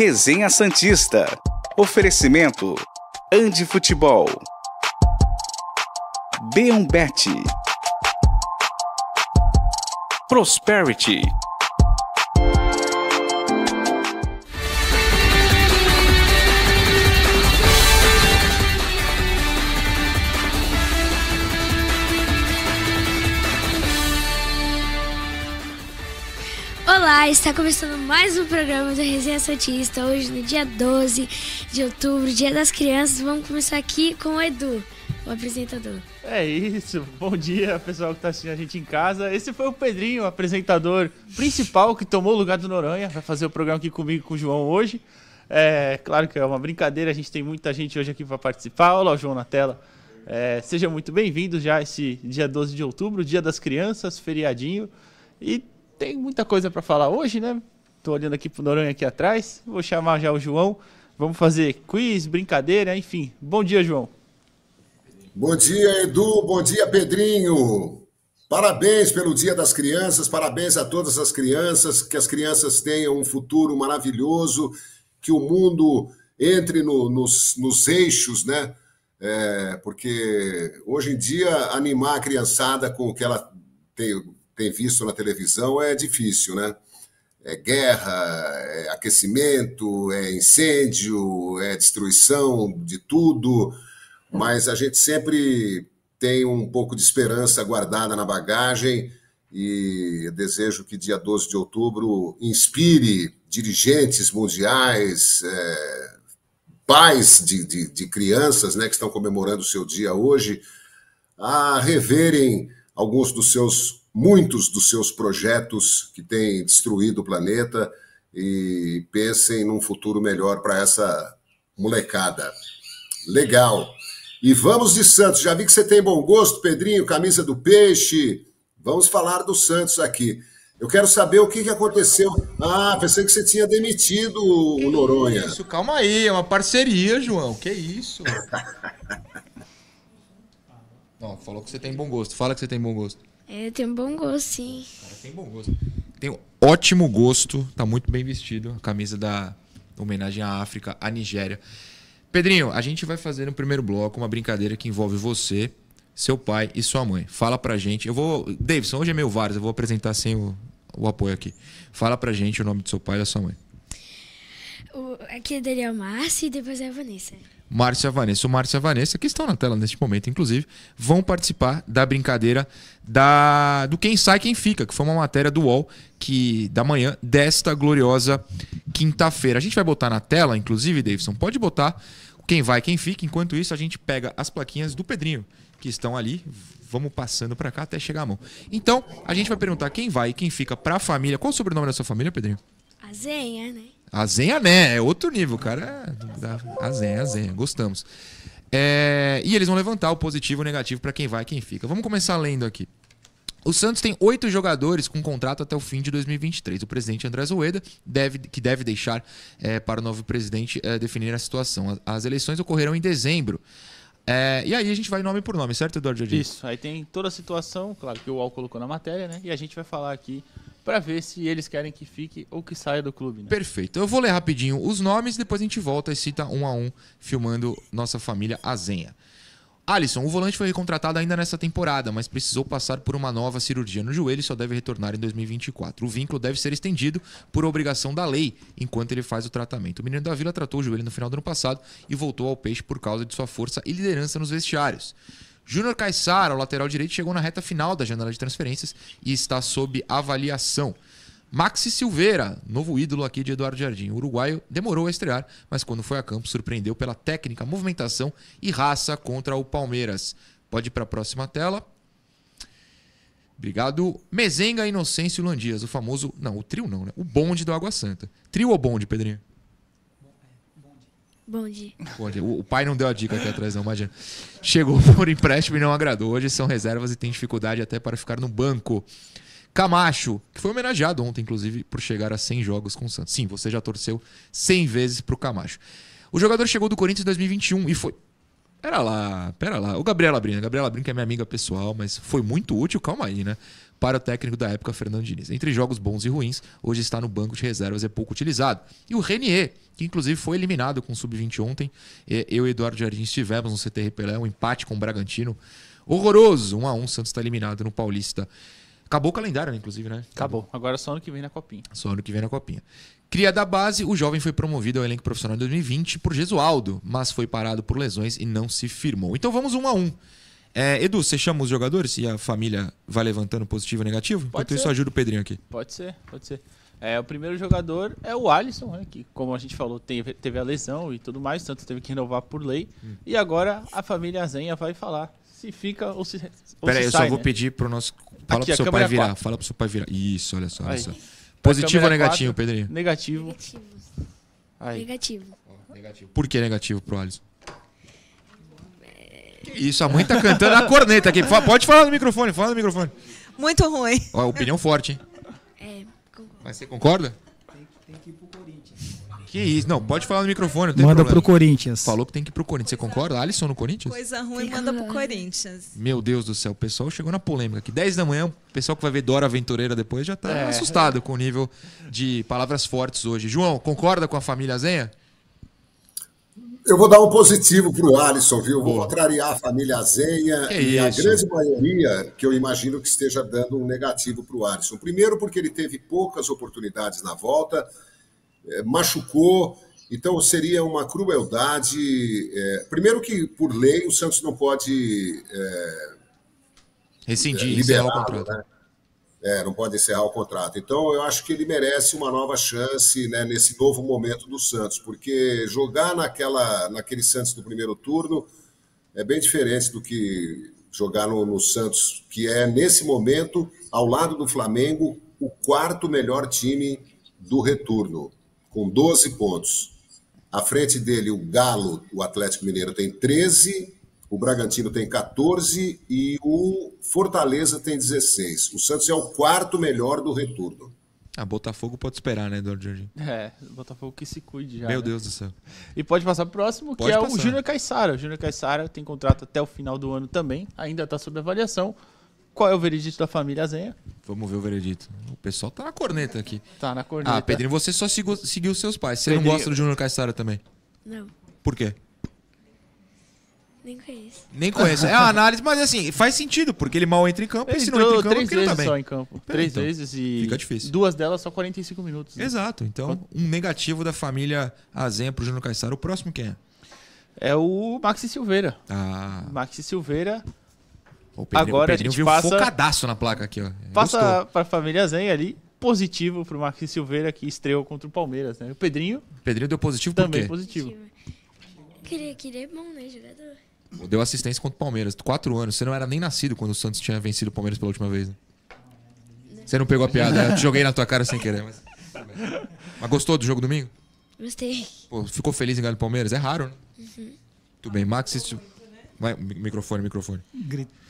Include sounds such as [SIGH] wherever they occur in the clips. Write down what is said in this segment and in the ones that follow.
Resenha Santista. Oferecimento. Andi Futebol. Beombet. Prosperity. Olá, está começando mais um programa do Resenha Santista. Hoje, no dia 12 de outubro, dia das crianças, vamos começar aqui com o Edu, o apresentador. É isso, bom dia pessoal que está assistindo a gente em casa. Esse foi o Pedrinho, o apresentador principal que tomou o lugar do Noronha, vai fazer o programa aqui comigo com o João hoje. É claro que é uma brincadeira, a gente tem muita gente hoje aqui para participar. Olha o João na tela. É, seja muito bem-vindo já esse dia 12 de outubro, dia das crianças, feriadinho. E tem muita coisa para falar hoje, né? Tô olhando aqui pro Noronha aqui atrás. Vou chamar já o João. Vamos fazer quiz, brincadeira, enfim. Bom dia, João. Bom dia, Edu. Bom dia, Pedrinho. Parabéns pelo Dia das Crianças, parabéns a todas as crianças, que as crianças tenham um futuro maravilhoso, que o mundo entre no, nos, nos eixos, né? É, porque hoje em dia animar a criançada com o que ela tem, tem visto na televisão é difícil, né? É guerra, é aquecimento, é incêndio, é destruição de tudo, mas a gente sempre tem um pouco de esperança guardada na bagagem e desejo que dia 12 de outubro inspire dirigentes mundiais, é, pais de, de, de crianças né, que estão comemorando o seu dia hoje, a reverem alguns dos seus muitos dos seus projetos que têm destruído o planeta e pensem num futuro melhor para essa molecada. Legal. E vamos de Santos. Já vi que você tem bom gosto, Pedrinho, camisa do peixe. Vamos falar do Santos aqui. Eu quero saber o que, que aconteceu. Ah, pensei que você tinha demitido o Noronha. Isso, calma aí, é uma parceria, João. Que isso? [LAUGHS] Não, falou que você tem bom gosto. Fala que você tem bom gosto. É, tem um bom gosto, sim. Cara, tem bom gosto. Tem um ótimo gosto, tá muito bem vestido. A camisa da homenagem à África, à Nigéria. Pedrinho, a gente vai fazer no primeiro bloco uma brincadeira que envolve você, seu pai e sua mãe. Fala pra gente. Eu vou. Davidson, hoje é meu Vares, eu vou apresentar sem o, o apoio aqui. Fala pra gente o nome do seu pai e da sua mãe. O, aqui é o Márcio e depois é a Vanessa. Márcia Vanessa. O Márcia Vanessa, que estão na tela neste momento, inclusive, vão participar da brincadeira da do Quem Sai, Quem Fica, que foi uma matéria do UOL que, da manhã desta gloriosa quinta-feira. A gente vai botar na tela, inclusive, Davidson, pode botar quem vai, quem fica. Enquanto isso, a gente pega as plaquinhas do Pedrinho, que estão ali. Vamos passando para cá até chegar à mão. Então, a gente vai perguntar quem vai e quem fica para a família. Qual o sobrenome da sua família, Pedrinho? Azenha, né? Azenha, né? É outro nível, cara. Azenha, azenha. Gostamos. É... E eles vão levantar o positivo e o negativo para quem vai e quem fica. Vamos começar lendo aqui. O Santos tem oito jogadores com contrato até o fim de 2023. O presidente André Zoeda, deve, que deve deixar é, para o novo presidente é, definir a situação. As eleições ocorrerão em dezembro. É, e aí a gente vai nome por nome, certo, Eduardo Jardim? Isso, aí tem toda a situação, claro que o UOL colocou na matéria, né? E a gente vai falar aqui para ver se eles querem que fique ou que saia do clube. Né? Perfeito. Eu vou ler rapidinho os nomes, depois a gente volta e cita um a um, filmando nossa família Azenha. Alisson, o volante foi recontratado ainda nessa temporada, mas precisou passar por uma nova cirurgia no joelho e só deve retornar em 2024. O vínculo deve ser estendido por obrigação da lei enquanto ele faz o tratamento. O menino da Vila tratou o joelho no final do ano passado e voltou ao peixe por causa de sua força e liderança nos vestiários. Júnior Caissara, o lateral direito, chegou na reta final da janela de transferências e está sob avaliação. Maxi Silveira, novo ídolo aqui de Eduardo Jardim. O uruguaio demorou a estrear, mas quando foi a campo surpreendeu pela técnica, movimentação e raça contra o Palmeiras. Pode ir para a próxima tela. Obrigado. Mezenga, Inocêncio e Landias, o famoso. Não, o trio não, né? O bonde do Água Santa. Trio ou bonde, Pedrinho? Bonde. bonde. O, o pai não deu a dica aqui atrás, não, imagina. Chegou por empréstimo e não agradou. Hoje são reservas e tem dificuldade até para ficar no banco. Camacho, que foi homenageado ontem, inclusive, por chegar a 100 jogos com o Santos. Sim, você já torceu 100 vezes para o Camacho. O jogador chegou do Corinthians em 2021 e foi Pera lá, pera lá. O Gabriel Labrinha, Gabriel Labrinha que é minha amiga pessoal, mas foi muito útil, calma aí, né? Para o técnico da época, Fernando Diniz. Entre jogos bons e ruins, hoje está no banco de reservas, é pouco utilizado. E o Renier, que inclusive foi eliminado com o Sub-20 ontem. E Eu e Eduardo Jardim estivemos no CTR Pelé, um empate com o Bragantino. Horroroso, 1 a 1 Santos está eliminado no Paulista. Acabou o calendário, né, inclusive, né? Acabou. Agora só ano que vem na copinha. Só ano que vem na Copinha. Cria da base, o jovem foi promovido ao elenco profissional em 2020 por Gesualdo, mas foi parado por lesões e não se firmou. Então vamos um a um. É, Edu, você chama os jogadores e a família vai levantando positivo ou negativo? Enquanto ser. isso, ajuda o Pedrinho aqui. Pode ser, pode ser. É, o primeiro jogador é o Alisson, né, que, como a gente falou, teve, teve a lesão e tudo mais, tanto teve que renovar por lei. Hum. E agora a família Zenha vai falar se fica ou se, Peraí, eu sai, só vou né? pedir pro nosso. Fala Aqui, pro seu pai câmera virar. Fala pro seu pai virar. Isso, olha só, olha Aí. só. Positivo ou câmera negativo, quatro, Pedrinho? Negativo. Negativo. Aí. Negativo. Por que negativo pro Alisson? Que Isso, a mãe tá cantando a corneta aqui. Pode falar no microfone, fala no microfone. Muito ruim. Ó, opinião forte, hein? É, concordo. Mas você concorda? Tem, que ir pro Corinthians. Que isso? Não, pode falar no microfone, não tem Manda problema. pro Corinthians. Falou que tem que ir pro Corinthians. Você concorda? Alisson no Corinthians? Coisa ruim manda pro Corinthians. Meu Deus do céu, o pessoal chegou na polêmica aqui. 10 da manhã, o pessoal que vai ver Dora Aventureira depois já tá É. assustado com o nível de palavras fortes hoje. João, concorda com a família Zenha? Eu vou dar um positivo para o Alisson, viu? Vou contrariar a família Zenha Que e a isso. grande maioria que eu imagino que esteja dando um negativo para o Alisson. Primeiro, porque ele teve poucas oportunidades na volta, eh, machucou, então seria uma crueldade. eh, primeiro, que por lei o Santos não pode eh, Rescindir, liberá-lo, contrato. né? É, não pode encerrar o contrato. Então, eu acho que ele merece uma nova chance né, nesse novo momento do Santos, porque jogar naquela, naquele Santos do primeiro turno é bem diferente do que jogar no, no Santos, que é, nesse momento, ao lado do Flamengo, o quarto melhor time do retorno, com 12 pontos. À frente dele, o Galo, o Atlético Mineiro, tem 13, o Bragantino tem 14 e o Fortaleza tem 16. O Santos é o quarto melhor do retorno. A Botafogo pode esperar, né, Eduardo Jardim? É, Botafogo que se cuide já. Meu né? Deus do céu. E pode passar pro próximo, que Pode é passar. o Júnior Caissara. O Júnior Caissara tem contrato até o final do ano também, ainda está sob avaliação. Qual é o veredito da família Zenha? Vamos ver o veredito. O pessoal tá na corneta aqui. Tá na corneta. Ah, Pedrinho, você só seguiu, seguiu seus pais. Você não Pedrinho- gosta do Júnior Caissara também? Não, Por quê? Nem conheço. Nem conheço. É uma [LAUGHS] análise, mas assim, faz sentido, porque ele mal entra em campo Ele e se não entra em campo, é três tá vezes bem. só em campo. Três então, vezes e fica difícil. duas delas só 45 minutos. né? Exato. Então, um negativo da família Azenha pro Júnior Caissara. O próximo quem é? É o Maxi Silveira. Ah, Maxi Silveira o Pedrinho, Agora o a Pedrinho gente passa- focadaço na placa aqui, ó. passa Gostou. para a família Zenha ali. Positivo pro Maxi Silveira que estreou contra o Palmeiras, né? O Pedrinho O Pedrinho deu positivo por também quê? positivo. Queria, queria bom, né, jogador? Deu assistência contra o Palmeiras. Quatro anos. Você não era nem nascido quando o Santos tinha vencido o Palmeiras pela última vez, né? Você não pegou a piada. Eu joguei na tua cara sem querer, mas... Mas gostou do jogo domingo? Gostei. Pô, ficou feliz em ganhar do Palmeiras? É raro, né? Tudo bem. Max, se... Vai, mi- microfone, microfone.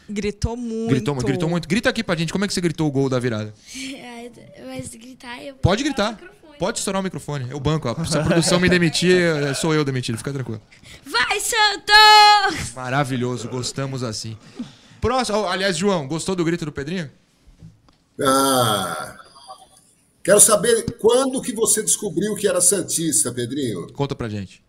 Gritou muito. Gritou, gritou muito. Grita aqui pra gente. Como é que você gritou o gol da virada? [LAUGHS] Mas gritar eu. Pode gritar. Pode estourar o microfone. Eu banco. ó. Se a produção me demitir, sou eu demitido. Fica tranquilo. [LAUGHS] Vai, Santos! Maravilhoso. Gostamos assim. Próximo. oh, aliás, João, gostou do grito do Pedrinho? Ah, quero saber quando que você descobriu que era Santista, Pedrinho? Conta pra gente.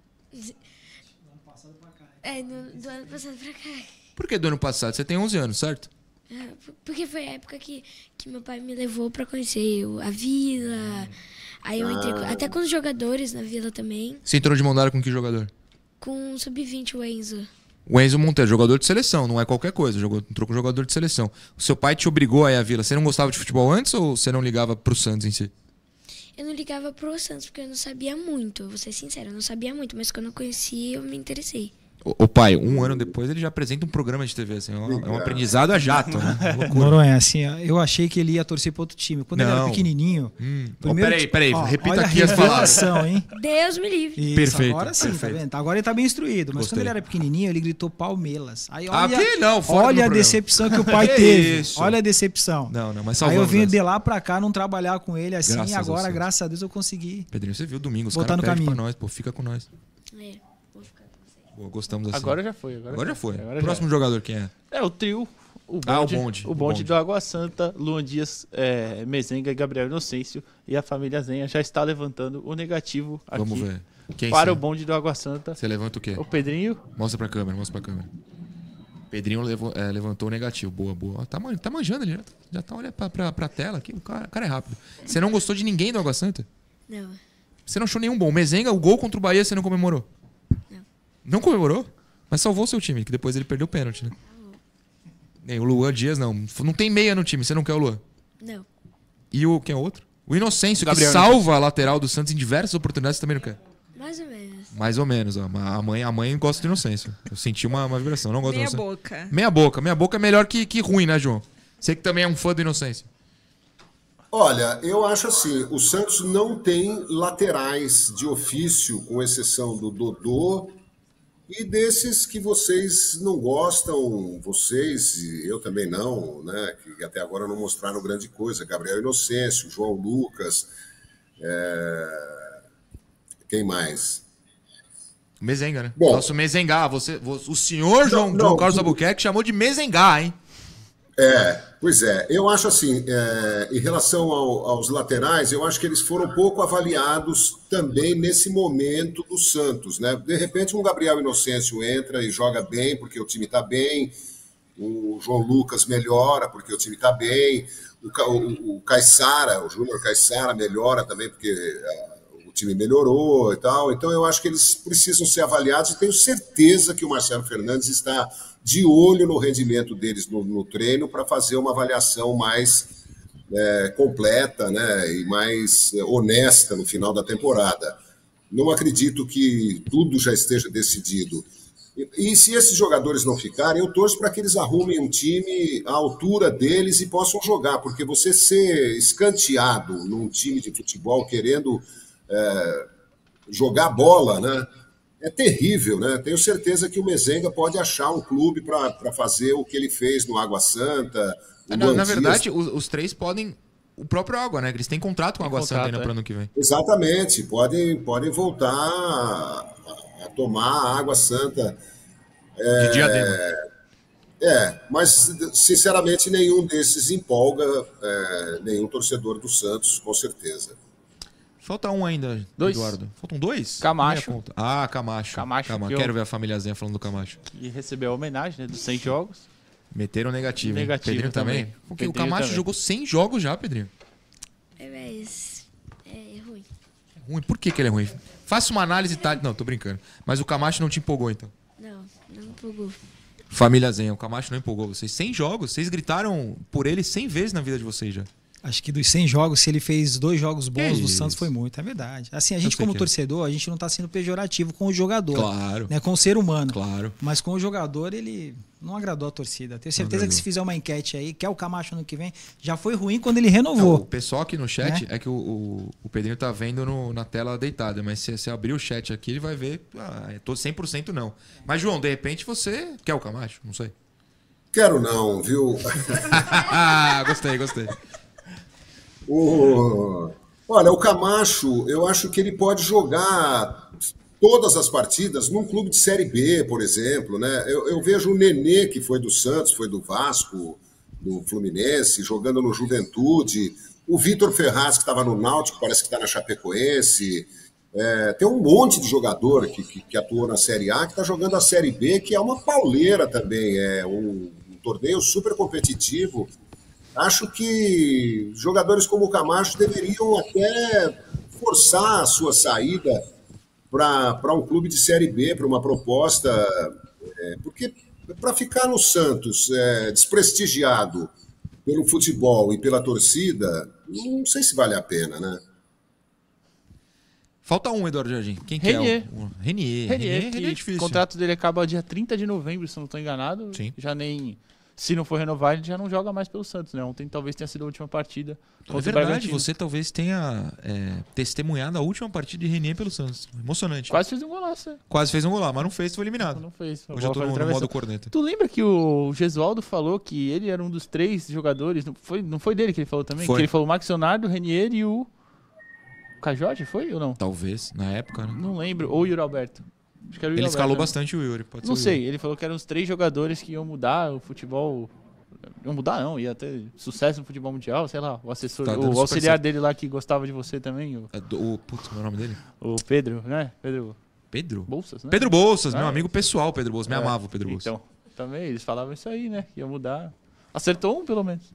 É, no- do ano passado pra cá. Por que do ano passado? Você tem 11 anos, certo? É, por- Porque foi a época que, que meu pai me levou pra conhecer o- a vila. Aí eu entrei com- até com os jogadores na vila também. Você entrou de mão dada com que jogador? Com o Sub-20, o Enzo. O Enzo Monteiro, jogador de seleção, não é qualquer coisa. Jogou, entrou com jogador de seleção. O seu pai te obrigou a ir à vila. Você não gostava de futebol antes ou você não ligava pro Santos em si? Eu não ligava pro Santos porque eu não sabia muito. Vou ser sincera, eu não sabia muito, mas quando eu conheci, eu me interessei. O, pai, um ano depois, ele já apresenta um programa de TV. Assim, é, um, é aprendizado a jato, né? [LAUGHS] Noronha, assim, eu achei que ele ia torcer pra outro time. Quando ele Não. era pequenininho. Hum. primeiro Ó, peraí, peraí, ó, repita aqui a as palavras. hein? [LAUGHS] Deus me livre. Isso, Perfeito, agora sim, perfeito. tá vendo? Agora ele tá bem instruído. Mas Gostei. quando ele era pequenininho, ele gritou Palmeiras. Aí Ah, olha, que não, fora olha a programa. decepção que o pai [LAUGHS] teve. isso? Olha a decepção. Não, não, mas Aí eu vim de lá pra cá não trabalhar com ele assim. Graças e agora, graças a Deus, eu consegui. Pedrinho, você viu domingo, os caras pedem pra caminho. nós, pô, fica com nós. É, vou ficar com você. Boa, gostamos assim. Agora já foi. Agora, Agora já foi. Agora Próximo jogador quem é? É o trio. O bonde, Ah, o bonde, O o bonde bonde. do Água Santa, Luan Dias, é, Mezenga e Gabriel Inocêncio. E a família Zenha já está levantando o negativo aqui Vamos ver. Quem para o bonde do Água Santa. Você levanta o quê? O Pedrinho, Mostra pra câmera, mostra pra câmera. Pedrinho levou- é, levantou o negativo. Boa, boa. Tá, man- tá manjando ali. Já, já tá olhando pra, pra, pra tela aqui. O cara, o cara é rápido. Você não gostou de ninguém do Água Santa? Não. Você não achou nenhum bom. Mezenga, o gol contra o Bahia, você não comemorou? Não. Comemorou? Mas salvou o seu time, que depois ele perdeu o pênalti, né? Nem o Luan Dias, não. Não tem meia no time, você não quer o Luan. Não. E o quem é o outro? O Inocêncio, Gabriel que salva a lateral do Santos em diversas oportunidades, você também não quer. Mais ou menos. Mais ou menos, ó. A mãe, a mãe gosta do Inocêncio. Eu senti uma, uma vibração, não gosto Meia do Inocêncio. boca. Meia boca. Meia boca é melhor que, que ruim, né, João? Você que também é um fã do Inocêncio. Olha, eu acho assim, o Santos não tem laterais de ofício, com exceção do Dodô e desses que vocês não gostam, vocês, e eu também não, né? Que até agora não mostraram grande coisa. Gabriel Inocêncio, João Lucas, é, quem mais? Mezenga, né? Bom. Nosso Mezenga. Você, o senhor João, não, João Carlos Albuquerque chamou de Mezenga, hein? É, pois é. Eu acho assim, é, em relação ao- aos laterais, eu acho que eles foram pouco avaliados também nesse momento do Santos, né? De repente, um Gabriel Inocêncio entra e joga bem porque o time está bem. O João Lucas melhora porque o time está bem. O, o, Caissara, o Júnior Caissara melhora também porque ah, o time melhorou e tal. Então eu acho que eles precisam ser avaliados e tenho certeza que o Marcelo Fernandes está de olho no rendimento deles no, no treino para fazer uma avaliação mais é, completa né, e mais é, honesta no final da temporada. Não acredito que tudo já esteja decidido. E, e se esses jogadores não ficarem, eu torço para que eles arrumem um time à altura deles e possam jogar, porque você ser escanteado num time de futebol querendo é, jogar bola, né? É terrível, né? Tenho certeza que o Mezenga pode achar um clube para fazer o que ele fez no Água Santa. Ah, Na, na verdade, os, os três podem. O próprio Água, né? Eles têm contrato com a Água contrato, Santa ainda é. para ano que vem. Exatamente, podem, podem voltar a, a tomar a água santa. De diadema. É, mas sinceramente nenhum desses empolga é, nenhum torcedor do Santos, com certeza. Falta um ainda, Dois. Eduardo. Faltam dois? Camacho. Ah, Camacho. Camacho, eu- Quero ver a famíliazinha falando do Camacho. que recebeu a homenagem né, dos 100 jogos. Meteram negativo. Negativo Pedrinho também. também. Porque o Pedrinho Camacho também. jogou 100 jogos já, Pedrinho. É, mas. É ruim. Ruim. Por que, que ele é ruim? Faça uma análise tática. Não, tô brincando. Mas o Camacho não te empolgou, então. Não, não empolgou. Família Zenha, o Camacho não empolgou vocês. 100 jogos, vocês gritaram por ele 100 vezes na vida de vocês já. Acho que dos 100 jogos, se ele fez dois jogos bons Que do isso. Santos, foi muito. É verdade. Assim, a Eu gente, como é. torcedor, a gente não tá sendo pejorativo com o jogador. Claro. Né, com o ser humano. Claro. Mas com o jogador, ele não agradou a torcida. Tenho certeza que se fizer uma enquete aí, quer o Camacho ano que vem, já foi ruim quando ele Não, renovou. o pessoal aqui no chat é que o, o, o Pedrinho tá vendo no- na tela deitada, mas se você abrir o chat aqui, ele vai ver. Ah, tô 100% não. Mas, João, de repente você quer o Camacho? Não sei. Quero não, viu? [LAUGHS] ah, gostei, gostei. Olha, o Camacho, eu acho que ele pode jogar todas as partidas num clube de Série B, por exemplo. Né? Eu, eu vejo o Nenê, que foi do Santos, foi do Vasco, do Fluminense, jogando no Juventude. O Vitor Ferraz, que estava no Náutico, parece que está na Chapecoense. É, tem um monte de jogador que, que, que atuou na Série A que está jogando a Série B, que é uma pauleira também. É um, um torneio super competitivo. Acho que jogadores como o Camacho deveriam até forçar a sua saída para um clube de Série B, para uma proposta. é, porque para ficar no Santos é, desprestigiado pelo futebol e pela torcida, não sei se vale a pena, né? Falta um, Eduardo Jardim. Quem Renier. que é? O, o Renier. Renier, Renier, Renier é o difícil. contrato dele acaba dia 30 de novembro, se não estou enganado. Sim. Já nem. Se não for renovar, ele já não joga mais pelo Santos, né? Ontem talvez tenha sido a última partida. É verdade, você talvez tenha é, testemunhado a última partida de Renier pelo Santos. Emocionante. Quase fez um golaço, né? Quase fez um gol lá, mas não fez, foi eliminado. Não fez. Hoje eu tô no, no modo corneta. Tu lembra que o Gesualdo falou que ele era um dos três jogadores? Não foi, não foi dele que ele falou também? Foi. Que ele falou o Max Leonardo, o Renier e o. O Cajote, foi ou não? Talvez, na época, né? Não lembro. Ou o Yuri Alberto. Acho que era o Ele Yuri escalou Alberto. bastante o Yuri. Pode Não ser o sei, Yuri. ele falou que eram os três jogadores que iam mudar o futebol. Iam mudar, não, ia ter sucesso no futebol mundial, sei lá. O assessor, Tá dando o super auxiliar certo. dele lá que gostava de você também, o, É do- O, putz, como é o nome dele? o Pedro, né? Pedro Pedro? Bolsas, né? Pedro Bolsas, meu É. amigo pessoal, Pedro Bolsas. Me É. amava o Pedro Bolsas. Então, também eles falavam isso aí, né? Que ia mudar. Acertou um, pelo menos.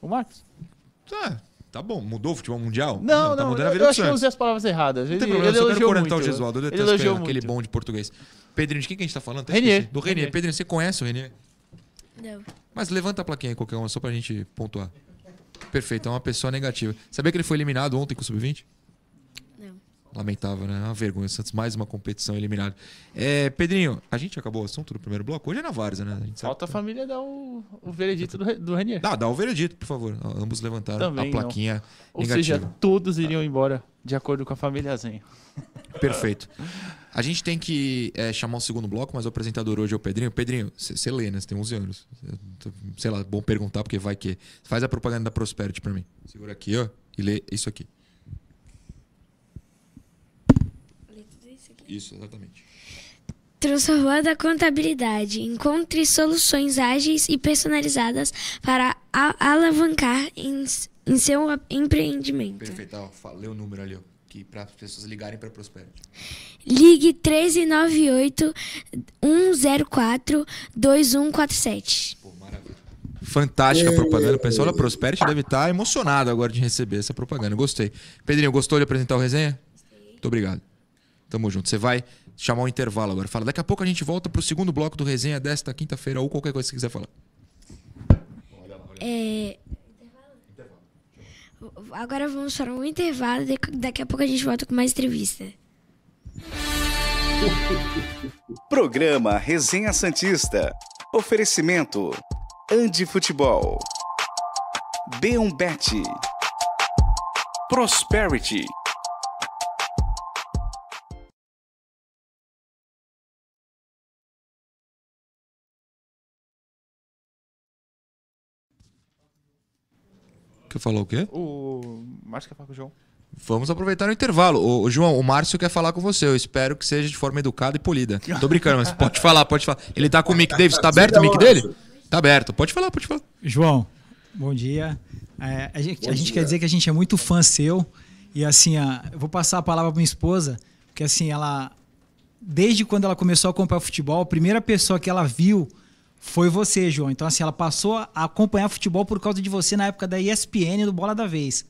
O Marcos. Tá, tá bom. Mudou o futebol mundial? Não, tá não, mudando a eu, vida eu acho que eu usei as palavras erradas. Não Ele, tem problema, ele eu só quero correntar o. Gesualdo. Eu Ele detesto elogiou aquele muito. bom de português. Pedrinho, de quem que a gente tá falando? Até Renier. esqueci. Do Renier. Renier. Pedrinho, você conhece o Renier? Não. Mas levanta a plaquinha aí, qualquer uma, só pra gente pontuar. Perfeito, é uma pessoa negativa. Sabia que ele foi eliminado ontem com o Sub-20? Lamentável, né? Uma vergonha. O Santos mais uma competição eliminado. É, Pedrinho, a gente acabou o assunto do primeiro bloco? Hoje é na Várzea, né? A. Falta a família dar o, o veredito do, do Renier. Dá, dá o veredito, por favor. Ambos levantaram Também a plaquinha Ou negativa. seja, todos iriam embora de acordo com a família Zenha. [LAUGHS] Perfeito. A gente tem que é, chamar o segundo bloco, mas o apresentador hoje é o Pedrinho. Pedrinho, você lê, né? Você tem 11 anos. Sei lá, bom perguntar, porque vai que. Faz a propaganda da Prosperity pra mim. Segura aqui, ó, e lê isso aqui. Isso, exatamente. Transformando a contabilidade. Encontre soluções ágeis e personalizadas para a- alavancar em, em seu a- empreendimento. Perfeito. Ó, fa- lê o número ali, ó. Que para as pessoas ligarem pra Prosperity. Ligue 1398 104 2147. Pô, maravilha. Fantástica propaganda. O pessoal da Prosperity deve estar emocionado agora de receber essa propaganda. Gostei. Pedrinho, gostou de apresentar o resenha? Muito obrigado. Tamo junto. Você vai chamar um intervalo agora. Fala, daqui a pouco a gente volta pro segundo bloco do resenha desta quinta-feira ou qualquer coisa que você quiser falar. É... Agora vamos para um intervalo. daqui- Daqui a pouco a gente volta com mais entrevista. [LAUGHS] Programa Resenha Santista. Oferecimento. Andi Futebol. B1Bet. Prosperity. Quer falar o quê? O Márcio quer falar com o João. Vamos aproveitar o intervalo. Ô, João, o Márcio quer falar com você. Eu espero que seja de forma educada e polida. Tô brincando, mas pode falar, pode falar. Ele tá com o mic Davis. Tá aberto o mic dele? Tá aberto. Pode falar, pode falar. João, bom dia. É, a gente, Bom a gente dia. quer dizer que a gente é muito fã seu. E assim, ó, eu vou passar a palavra para minha esposa, porque assim, ela. Desde quando ela começou a acompanhar futebol, a primeira pessoa que ela viu foi você, João. Então, assim, ela passou a acompanhar futebol por causa de você na época da ESPN do Bola da Vez.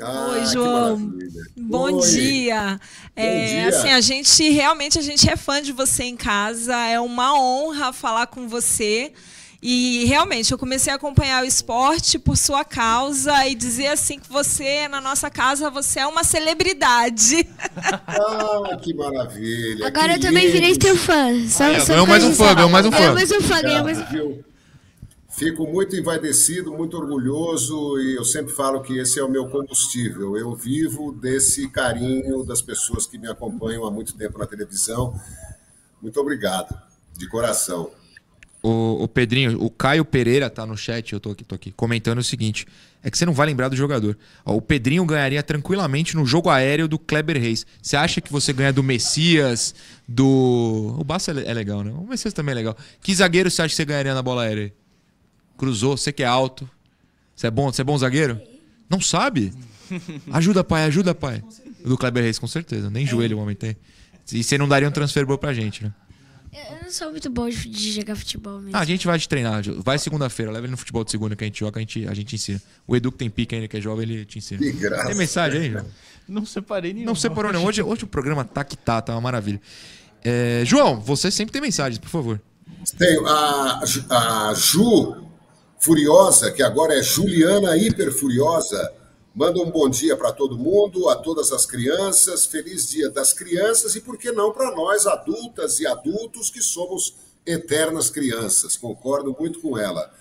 Ah, Oi, João. Bom Oi. dia. É, dia. Assim, a gente realmente a gente é fã de você em casa. É uma honra falar com você. E realmente eu comecei a acompanhar o esporte por sua causa e dizer assim que você na nossa casa você é uma celebridade. Ah, que maravilha. Agora que eu também virei teu fã. Só, só ganhou mais um fã, ganhou mais um fã. Ganhou mais um fã, ganhou mais um fã. Fico muito envaidecido, muito orgulhoso e eu sempre falo que esse é o meu combustível. Eu vivo desse carinho das pessoas que me acompanham há muito tempo na televisão. Muito obrigado, de coração. O, o Pedrinho, o Caio Pereira tá no chat, eu tô aqui, tô aqui, comentando o seguinte: é que você não vai lembrar do jogador. Ó, o Pedrinho ganharia tranquilamente no jogo aéreo do Kleber Reis. Você acha que você ganha do Messias, do. O Bassa é le- legal, né? O Messias também é legal. Que zagueiro você acha que você ganharia na bola aérea? Cruzou, você que é alto. Você é bom, você é bom zagueiro? Não sabe? Ajuda, pai, ajuda, pai. Do Kleber Reis, com certeza. Nem joelho o homem tem. E você não daria um transfer bom pra gente, né? Eu não sou muito bom de, de jogar futebol mesmo. Ah, a gente vai te treinar. Vai segunda-feira, leva ele no futebol de segunda que a gente joga, a gente, a gente ensina. O Edu que tem pica ainda, que é jovem, ele te ensina. Que graça. Tem mensagem aí, João? Não separei nenhum. Não separou não. Hoje, hoje o programa tá que tá, tá uma maravilha. É, João, você sempre tem mensagens, por favor. Tenho a, a Ju Furiosa, que agora é Juliana Hiper Furiosa. Manda um bom dia para todo mundo, a todas as crianças. Feliz Dia das Crianças e, por que não, para nós, adultas e adultos que somos eternas crianças. Concordo muito com ela.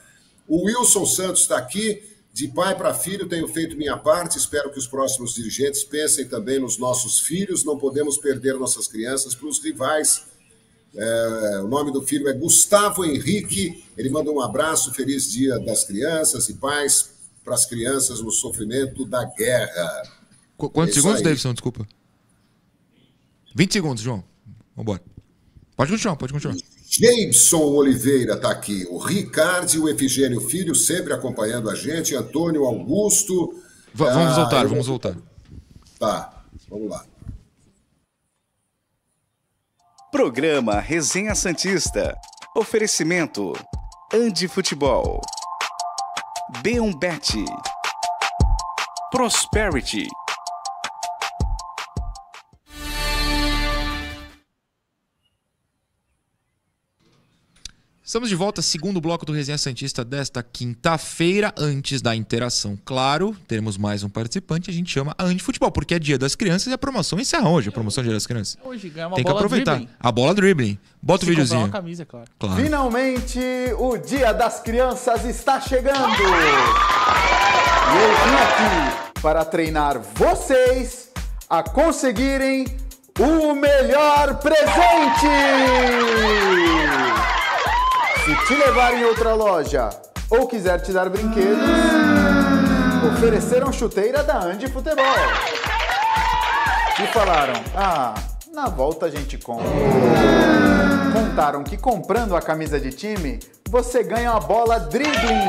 O Wilson Santos está aqui. De pai para filho, tenho feito minha parte. Espero que os próximos dirigentes pensem também nos nossos filhos. Não podemos perder nossas crianças para os rivais. É, o nome do filho é Gustavo Henrique. Ele manda um abraço, feliz dia das crianças e paz para as crianças no sofrimento da guerra. Qu- quantos É segundos, aí. Davidson? Desculpa. 20 segundos, João. Vambora. Pode continuar, pode continuar. Jameson Oliveira está aqui. O Ricardo e o Efigênio Filho sempre acompanhando a gente. Antônio Augusto. Va- vamos Ah, voltar, eu- vamos voltar. Tá, vamos lá. Programa Resenha Santista. Oferecimento: Andi Futebol. B1Bet. Prosperity. Estamos de volta, segundo bloco do Resenha Santista desta quinta-feira. Antes da interação, claro, teremos mais um participante. A gente chama a Andi Futebol, porque é dia das crianças e a promoção encerra hoje, a promoção Dia das Crianças. Hoje ganhar uma Tem que bola aproveitar. dribbling. A bola dribbling. Bota o Se comprar videozinho. uma camisa, claro. Claro. Finalmente, o Dia das Crianças está chegando! E eu vim aqui para treinar vocês a conseguirem o melhor presente! Se te levar em outra loja ou quiser te dar brinquedos, ofereceram chuteira da Andi Futebol. E falaram: Ah, na volta a gente compra. Contaram que comprando a camisa de time, você ganha uma bola dribbling.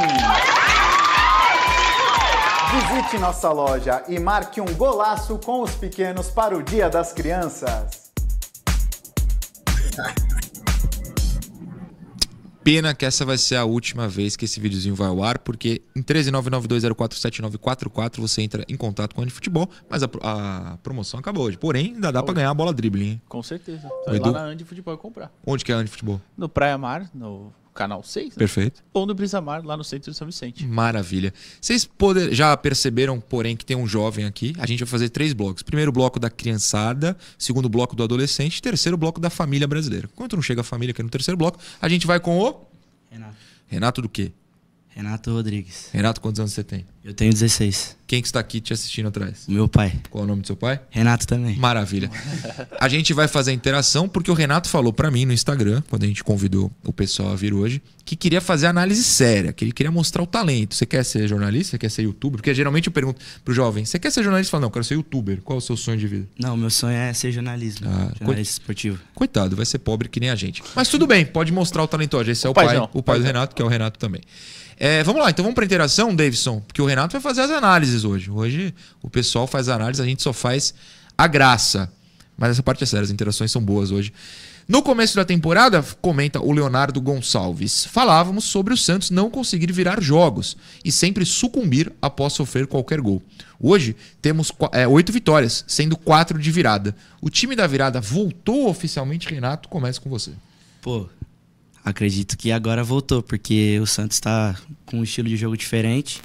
Visite nossa loja e marque um golaço com os pequenos para o Dia das Crianças. Pena que essa vai ser a última vez que esse videozinho vai ao ar, porque em 13992047944 você entra em contato com a Futebol, mas a, a promoção acabou hoje. Porém, ainda dá pra ganhar a bola dribbling. hein? Com certeza. Vai Edu- lá na Andi Futebol e comprar. Onde que é a Andi Futebol? No Praia Mar, no canal 6, né? Perfeito. ou no Brisa Mar, lá no centro de São Vicente. Maravilha. Vocês poder, já perceberam, porém, que tem um jovem aqui. A gente vai fazer três blocos. Primeiro bloco da criançada, segundo bloco do adolescente, terceiro bloco da família brasileira. Enquanto não chega a família aqui no terceiro bloco, a gente vai com o Renato. Renato do quê? Renato Rodrigues. Renato, quantos anos você tem? Eu tenho 16. Quem que está aqui te assistindo atrás? O meu pai. Qual é o nome do seu pai? Renato também. Maravilha. A gente vai fazer a interação porque o Renato falou pra mim no Instagram, quando a gente convidou o pessoal a vir hoje, que queria fazer análise séria, que ele queria mostrar o talento. Você quer ser jornalista? Você quer ser youtuber? Porque geralmente eu pergunto pro jovem: você quer ser jornalista? Fala: não, eu quero ser youtuber. Qual é o seu sonho de vida? Não, meu sonho é ser jornalismo. Ah, jornalista esportivo. Coitado, vai ser pobre que nem a gente. Mas tudo bem, pode mostrar o talento hoje. Esse é o, O pai, o pai do. Renato, que é o Renato também. É, vamos lá, então vamos pra interação, Davidson, porque o Renato vai fazer as análises hoje. Hoje o pessoal faz análise, a gente só faz a graça. Mas essa parte é séria, as interações são boas hoje. No começo da temporada, comenta o Leonardo Gonçalves, falávamos sobre o Santos não conseguir virar jogos e sempre sucumbir após sofrer qualquer gol. Hoje temos é, oito vitórias, sendo quatro de virada. O time da virada voltou oficialmente, Renato, começa com você. Pô, acredito que agora voltou, porque o Santos tá com um estilo de jogo diferente,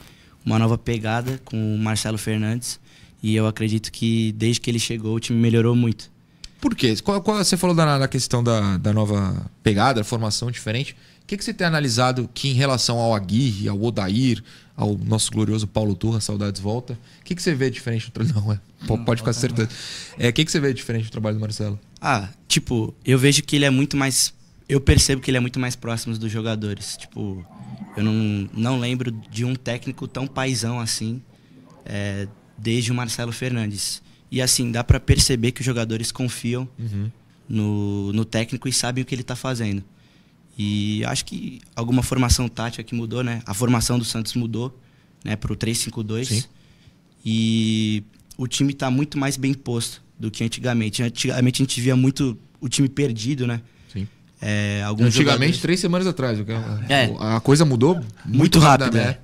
uma nova pegada com o Marcelo Fernandes. E eu acredito que desde que ele chegou, o time melhorou muito. Por quê? Qual, qual- você falou da, da questão da, da nova pegada, formação diferente. O que, que você tem analisado que em relação ao Aguirre, ao Odair, ao nosso glorioso Paulo Turra, saudades volta, o que, que você vê diferente do trabalho? [LAUGHS] Não, é, po- pode ficar certeza. É, o que, que você vê diferente do trabalho do Marcelo? Ah, tipo, eu vejo que ele é muito mais. Eu percebo que ele é muito mais próximo dos jogadores. Tipo, eu não, não lembro de um técnico tão paisão assim, é, desde o Marcelo Fernandes. E assim, dá pra perceber que os jogadores confiam no, no técnico e sabem o que ele tá fazendo. E acho que alguma formação tática que mudou, né? A formação do Santos mudou, né, pro 3-5-2. Sim. E o time tá muito mais bem posto do que antigamente. Antigamente a gente via muito o time perdido, né? É, Antigamente, jogadores- três semanas atrás. que- É. A coisa mudou muito, muito rápido, né?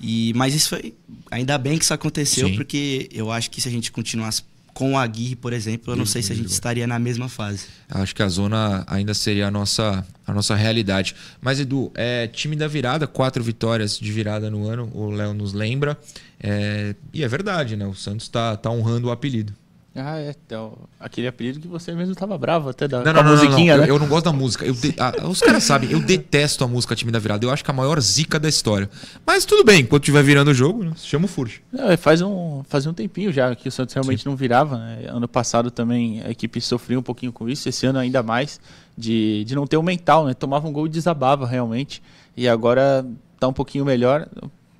E, mas isso foi. Ainda bem que isso aconteceu, Sim. porque eu acho que se a gente continuasse com o Aguirre, por exemplo, eu não Deus sei se a gente estaria na mesma fase. Acho que a zona ainda seria a nossa, a nossa realidade. Mas, Edu, é, time da virada, quatro vitórias de virada no ano, o Léo nos lembra. É, e é verdade, né? O Santos tá, tá honrando o apelido. Ah, é. Então, aquele apelido que você mesmo tava bravo até da Não, não, a não, musiquinha, não. né? Eu, eu não gosto da música. De- ah, os caras sabem, eu detesto a música time da virada. Eu acho que é a maior zica da história. Mas tudo bem, enquanto estiver virando o jogo, né, chama o Furch. Não, é, faz um, fazia um tempinho já que o Santos realmente não virava. né? Ano passado também a equipe sofria um pouquinho com isso, esse ano ainda mais, de, de não ter o mental, né? Tomava um gol e desabava realmente. E agora tá um pouquinho melhor.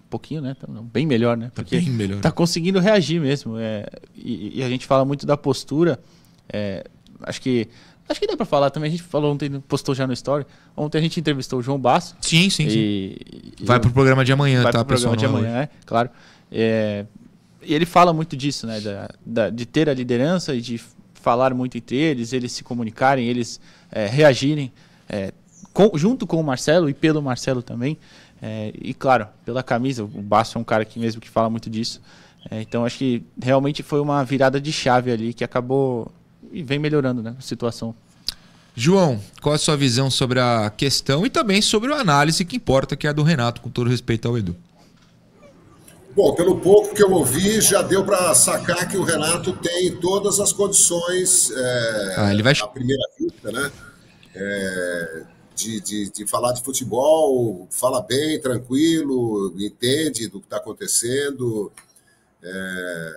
Um pouquinho, né? Tá bem melhor, né? Tá bem melhor. Tá conseguindo reagir mesmo. É, e, e a gente fala muito da postura. é, acho que Acho que dá pra falar também. A gente falou ontem, postou já no story. Ontem a gente entrevistou o João Basso. Sim, sim, sim. E, Vai pro programa de amanhã, vai tá, pro programa de amanhã, é, claro. É, e ele fala muito disso, né? da- da- de ter a liderança e de falar muito entre eles, eles se comunicarem, eles é, reagirem é, com- junto com o Marcelo e pelo Marcelo também. É, e claro, pela camisa, o Basso é um cara que mesmo que fala muito disso. É, então acho que realmente foi uma virada de chave ali que acabou e vem melhorando né, a situação. João, qual é a sua visão sobre a questão e também sobre a análise que importa, que é a do Renato, com todo respeito ao Edu? Bom, pelo pouco que eu ouvi, já deu para sacar que o Renato tem todas as condições, é, Ah, ele vai- à primeira vista, né? É, de, de, de falar de futebol, fala bem, tranquilo, entende do que está acontecendo. É,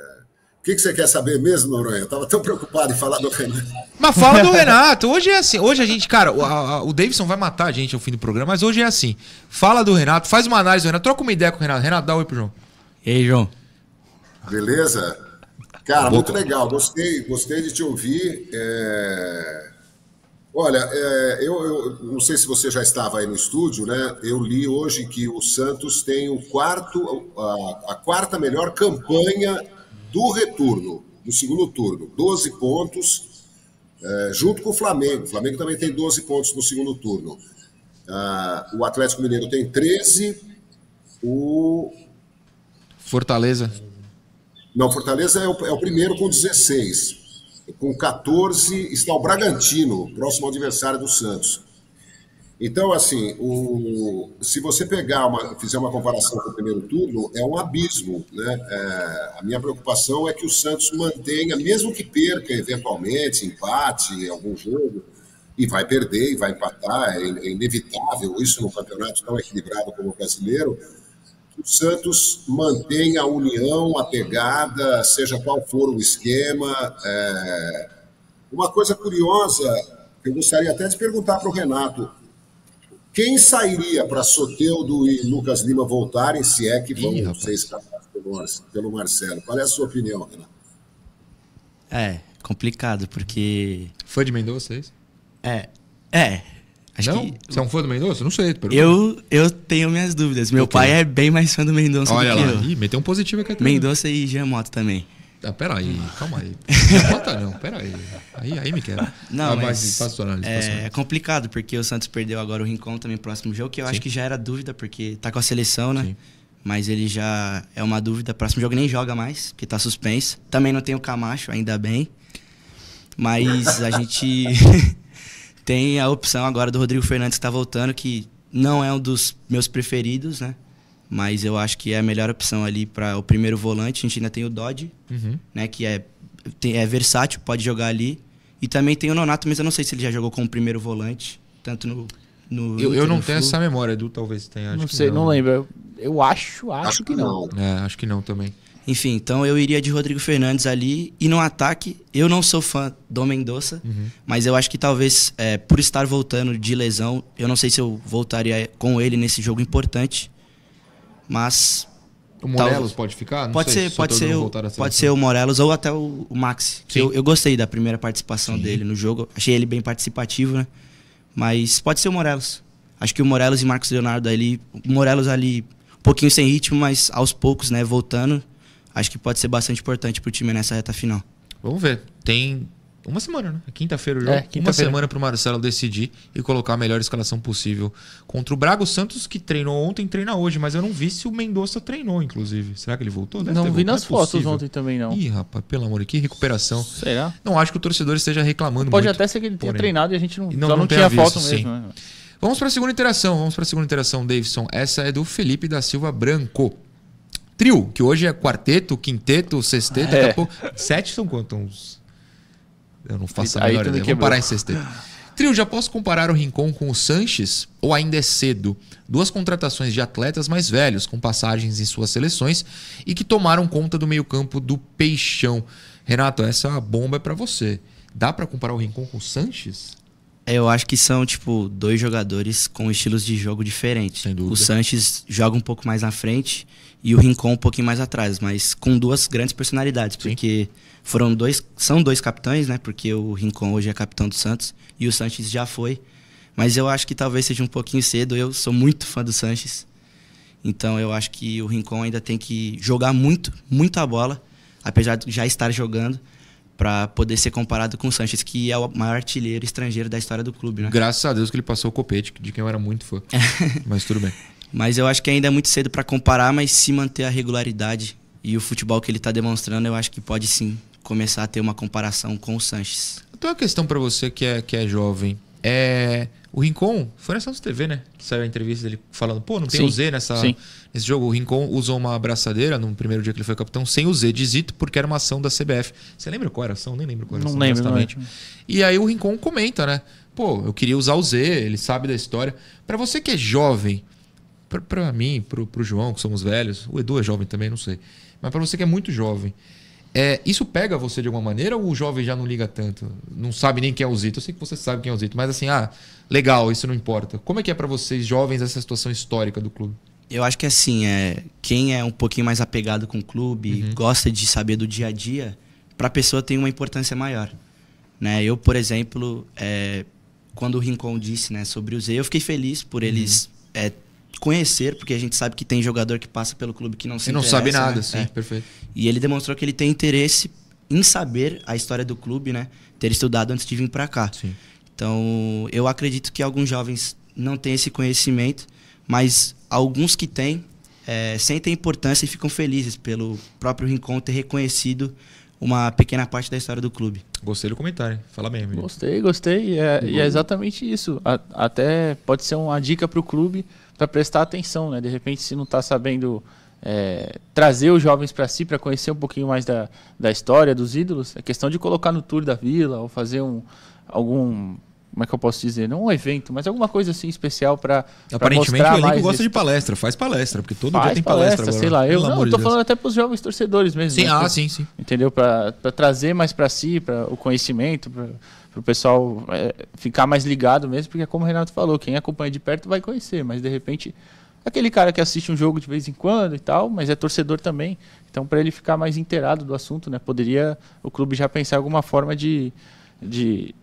O que, que você quer saber mesmo, Noronha? Eu estava tão preocupado em falar do Renato. Mas fala do Renato. Hoje é assim. Hoje a gente, cara, o, a- o Davidson vai matar a gente ao fim do programa, mas hoje é assim. Fala do Renato, faz uma análise do Renato, troca uma ideia com o Renato. Renato, dá um oi pro João. E aí, João? Beleza? Cara, Boa. muito legal. Gostei, gostei de te ouvir. É, Olha, é, eu, eu não sei se você já estava aí no estúdio, né? Eu li hoje que o Santos tem o quarto, a, a quarta melhor campanha do retorno, do segundo turno. 12 pontos, é, junto com o Flamengo. O Flamengo também tem 12 pontos no segundo turno. Ah, o Atlético Mineiro tem 13, o Fortaleza. Não, Fortaleza é o, é o primeiro com 16. Com 14 está o Bragantino, próximo adversário do Santos. Então, assim, o, se você pegar uma, fizer uma comparação com o primeiro turno, é um abismo. Né? É, a minha preocupação é que o Santos mantenha, mesmo que perca eventualmente, empate algum jogo, e vai perder e vai empatar, é, é inevitável isso no campeonato tão equilibrado como o brasileiro, o Santos mantenha a união, a pegada, seja qual for o esquema. É, Uma coisa curiosa, eu gostaria até de perguntar para o Renato, quem sairia para Soteudo e Lucas Lima voltarem, se é que vão Ih, ser escapados pelo Mar- pelo Marcelo? Qual é a sua opinião, Renato? É, complicado, porque. Fã de Mendonça, é isso? É. É. Acho não? que. Você é um fã do Mendonça? Não sei. Eu, eu tenho minhas dúvidas. Meu pai é bem mais fã do Mendonça Olha do que lá. eu. Ih, meteu um positivo aqui atrás. Mendonça e Mota também. Ah, peraí, calma aí. [LAUGHS] Não bota não, peraí. Aí, aí me quebra. Não, Ah, mas passa análise, é, é complicado, porque o Santos perdeu agora o Rincon também próximo jogo, que eu acho que já era dúvida, porque tá com a seleção, né? Sim. Mas ele já é uma dúvida. Próximo jogo nem joga mais, porque tá suspenso. Também não tem o Camacho, ainda bem. Mas a gente [LAUGHS] tem a opção agora do Rodrigo Fernandes que tá voltando, que não é um dos meus preferidos, né? Mas eu acho que é a melhor opção ali para o primeiro volante. A gente ainda tem o Dodge, Uhum. né? Que é, tem- é versátil, pode jogar ali. E também tem o Nonato, mas eu não sei se ele já jogou como primeiro volante, tanto no. no Eu, eu não no tenho Flu. essa memória, Edu talvez tenha. acho não que sei, não, lembro. Eu, acho, acho, Acho que não. É, acho que não também. Enfim, então eu iria de Rodrigo Fernandes ali. E no ataque, eu não sou fã do Mendonça, mas eu acho que talvez, é, por estar voltando de lesão, eu não sei se eu voltaria com ele nesse jogo importante. Mas O Morelos Talvez. pode ficar? Não pode sei, ser, se pode ser, o, pode seleção. ser o Morelos ou até o, o Sim. Eu, eu gostei da primeira participação Sim. dele no jogo. Achei ele bem participativo, né? Mas pode ser o Morelos. Acho que o Morelos e Marcos Leonardo ali. O Morelos ali, um pouquinho sem ritmo, mas aos poucos, né? Voltando. Acho que pode ser bastante importante pro time nessa reta final. Vamos ver. Tem uma semana, né? Quinta-feira o jogo. É, uma quinta-feira. semana pro Marcelo decidir e colocar a melhor escalação possível contra o Braga. O Santos, que treinou ontem, treina hoje, mas eu não vi se o Mendonça treinou, inclusive. Será que ele voltou? Deve Não vi voltado, nas é fotos possível. ontem também, não. Ih, rapaz, pelo amor de que recuperação. Será? Não acho que o torcedor esteja reclamando Pode muito. até ser que ele tenha porém. treinado e a gente não, não- só não não, tinha visto, foto sim. mesmo. né? Vamos para a segunda interação. Vamos para a segunda interação, Davidson. Essa é do Felipe da Silva Branco. Trio, que hoje é quarteto, quinteto, sexteto, É. daqui a pouco. Sete são quantos? Eu não faço a menor ideia. Vamos parar em sexteto. Trio, já posso comparar o Rincon com o Sanches? Ou ainda é cedo? Duas contratações de atletas mais velhos, com passagens em suas seleções e que tomaram conta do meio-campo do Peixão. Renato, essa bomba é para você. Dá para comparar o Rincon com o Sanches? Eu acho que são, tipo, dois jogadores com estilos de jogo diferentes. Sem dúvida. O Sanches joga um pouco mais na frente e o Rincon um pouquinho mais atrás, mas com duas grandes personalidades, porque foram dois, são dois capitães, né? Porque o Rincon hoje é capitão do Santos e o Sanches já foi. Mas eu acho que talvez seja um pouquinho cedo. Eu sou muito fã do Sanches. Então eu acho que o Rincon ainda tem que jogar muito, muito a bola, apesar de já estar jogando, para poder ser comparado com o Sanches, que é o maior artilheiro estrangeiro da história do clube, né? Graças a Deus que ele passou o copete, de quem eu era muito fã. [LAUGHS] mas tudo bem. Mas eu acho que ainda é muito cedo para comparar, mas se manter a regularidade e o futebol que ele está demonstrando, eu acho que pode sim começar a ter uma comparação com o Sanches. Então, uma questão para você que é, que é jovem. É, o Rincon, foi na Santos TV, né? Que saiu a entrevista dele falando, pô, não tem Sim, o Z nessa, sim. nesse jogo. O Rincon usou uma abraçadeira no primeiro dia que ele foi capitão, sem o Z de Zito, porque era uma ação da CBF. Você lembra qual era a ação? Nem lembro qual era a Não ação, lembro, não honestamente. lembro. E aí o Rincon comenta, né? Pô, eu queria usar o Z, ele sabe da história. Pra você que é jovem, pra, pra mim, pro, pro João, que somos velhos, o Edu é jovem também, não sei. Mas pra você que é muito jovem, é, isso pega você de alguma maneira ou o jovem já não liga tanto? Não sabe nem quem é o Zito? Eu sei que você sabe quem é o Zito, mas assim, ah, legal, isso não importa. Como é que é pra vocês, jovens, essa situação histórica do clube? Eu acho que assim, é, quem é um pouquinho mais apegado com o clube, gosta de saber do dia a dia, para a pessoa tem uma importância maior. Né? Eu, por exemplo, é, quando o Rincon disse né, sobre o Z, eu fiquei feliz por eles é, conhecer, porque a gente sabe que tem jogador que passa pelo clube que não se Você não sabe nada, né? sim, É. perfeito. E ele demonstrou que ele tem interesse em saber a história do clube, né? Ter estudado antes de vir para cá. Sim. Então, eu acredito que alguns jovens não têm esse conhecimento, mas alguns que têm eh, sentem importância e ficam felizes pelo próprio Rincon ter reconhecido uma pequena parte da história do clube. Gostei do comentário, hein? fala bem, amigo. Gostei, gostei. E é, e é exatamente isso. A- até pode ser uma dica para o clube para prestar atenção, né? De repente, se não está sabendo é, trazer os jovens para si, para conhecer um pouquinho mais da, da história, dos ídolos, é questão de colocar no tour da vila ou fazer um algum como é que eu posso dizer? Não um evento, mas alguma coisa assim especial para Aparentemente o elenco gosta esse- de palestra, faz palestra, porque todo dia Faz tem palestra, agora. sei lá. Eu, Pelo não, eu tô falando até para os jovens torcedores mesmo. Sim, né? ah, Pra- sim, sim. Entendeu? Para trazer mais para si, para o conhecimento, para o pessoal é, ficar mais ligado mesmo, porque como o Renato falou, quem acompanha de perto vai conhecer, mas de repente aquele cara que assiste um jogo de vez em quando e tal, mas é torcedor também. Então, para ele ficar mais inteirado do assunto, né, poderia o clube já pensar alguma forma de, de,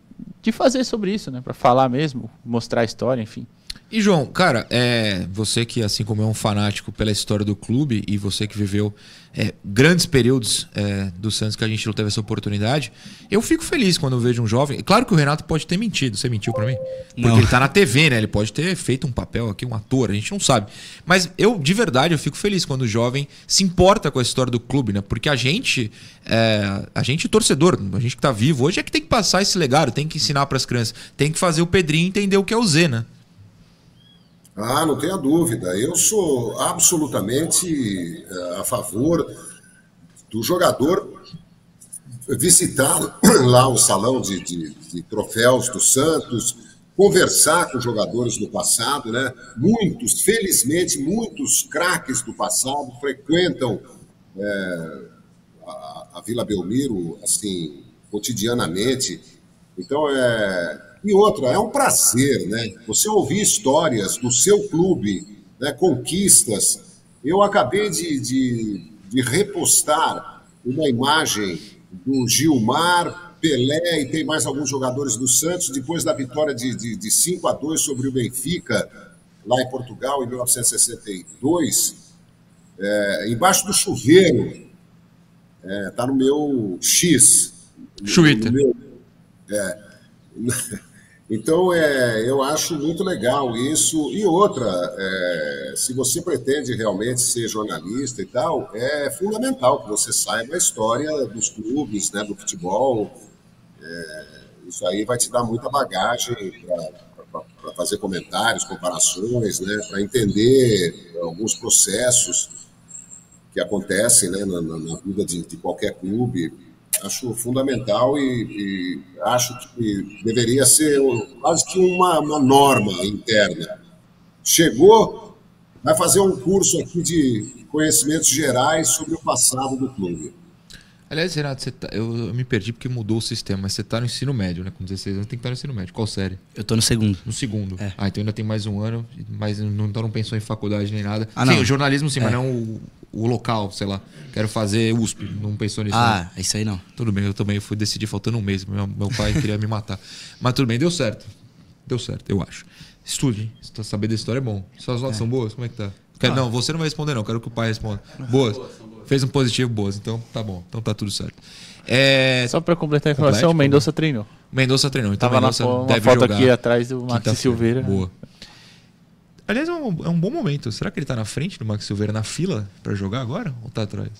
de fazer sobre isso, né, para falar mesmo, mostrar a história, enfim. E João, cara, é, você que assim como é um fanático pela história do clube e você que viveu é, grandes períodos é, do Santos que a gente não teve essa oportunidade, eu fico feliz quando eu vejo um jovem. Claro que o Renato pode ter mentido, você mentiu pra mim? Porque Não. ele tá na TV, né? Ele pode ter feito um papel aqui, um ator, a gente não sabe. Mas eu, de verdade, eu fico feliz quando o jovem se importa com a história do clube, né? Porque a gente, é, a gente torcedor, a gente que tá vivo hoje é que tem que passar esse legado, tem que ensinar pras crianças, tem que fazer o Pedrinho entender o que é o Z, né? Ah, não tenha dúvida. Eu sou absolutamente eh, a favor do jogador visitar [COUGHS] lá o salão de, de- de troféus do Santos, conversar com jogadores do passado, né? Muitos, felizmente, muitos craques do passado frequentam eh, a, a Vila Belmiro, assim, cotidianamente. Então, é... E outra, é um prazer, né? Você ouvir histórias do seu clube, né? conquistas. Eu acabei de, de, de repostar uma imagem do Gilmar, Pelé e tem mais alguns jogadores do Santos, depois da vitória de, de, de 5 a 2 sobre o Benfica, lá em Portugal, em 1962, é, embaixo do chuveiro, está no meu X. Twitter. No meu- é. [LAUGHS] Então, é, eu acho muito legal isso. E outra, é, se você pretende realmente ser jornalista e tal, é fundamental que você saiba a história dos clubes, né, do futebol. É, isso aí vai te dar muita bagagem para fazer comentários, comparações, né, para entender alguns processos que acontecem né, na, na- vida de, de qualquer clube. Acho fundamental e, e acho que deveria ser quase que uma, uma norma interna. Chegou, vai fazer um curso aqui de conhecimentos gerais sobre o passado do clube. Aliás, Renato, você tá- eu, eu me perdi porque mudou o sistema, mas você tá no ensino médio, né? Com 16 anos tem que estar no ensino médio. Qual série? Eu tô no segundo. No segundo. É. Ah, então ainda tem mais um ano, mas não, então não pensou em faculdade nem nada. Ah, sim, não. o jornalismo sim, mas É. não o, o local, sei lá. Quero fazer USP, não pensou nisso. Ah, não. isso aí não. Tudo bem, eu também fui decidir faltando um mês. Meu, meu pai queria me matar. [LAUGHS] Mas tudo bem, deu certo. Deu certo, eu acho. Estude, tu saber da história é bom. Suas notas são boas? Como é que tá? Quero- Não, você não vai responder, não. Quero que o pai responda. Boas. Fez um positivo, boas. Então tá bom. Então tá tudo certo. É... Só pra completar a informação, o Mendonça treinou. Mendonça treinou. Então Tava na Mendonça uma deve foto jogar aqui atrás do quinta-feira. Silveira. Boa. Aliás, é um, é um bom momento. Será que ele tá na frente do Max Silveira na fila pra jogar agora? Ou tá atrás?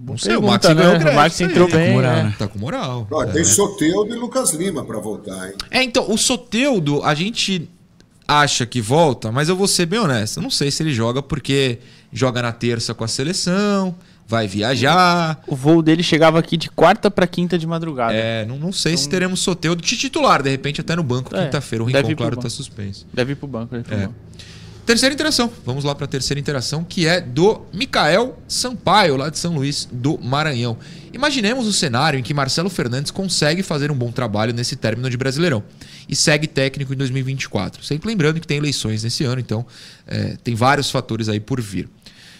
Não sei, o Maxi né? ganhou O Max entrou Tá com bem, moral, né? né? Tá com moral. Ó, É. tem Soteudo e Lucas Lima para voltar, hein? É, então, o Soteudo, a gente acha que volta, mas eu vou ser bem honesto. Eu não sei se ele joga porque joga na terça com a seleção, vai viajar. O voo dele chegava aqui de quarta pra quinta de madrugada. É, não, não sei se teremos Soteudo de titular, de repente até no banco É, quinta-feira. O Rincon, claro, banco. tá suspenso. Deve ir pro banco. Deve É. banco. Terceira interação. Vamos lá para a terceira interação, que é do Mikael Sampaio, lá de São Luís do Maranhão. Imaginemos o cenário em que Marcelo Fernandes consegue fazer um bom trabalho nesse término de Brasileirão e segue técnico em 2024. Sempre lembrando que tem eleições nesse ano, então é, tem vários fatores aí por vir.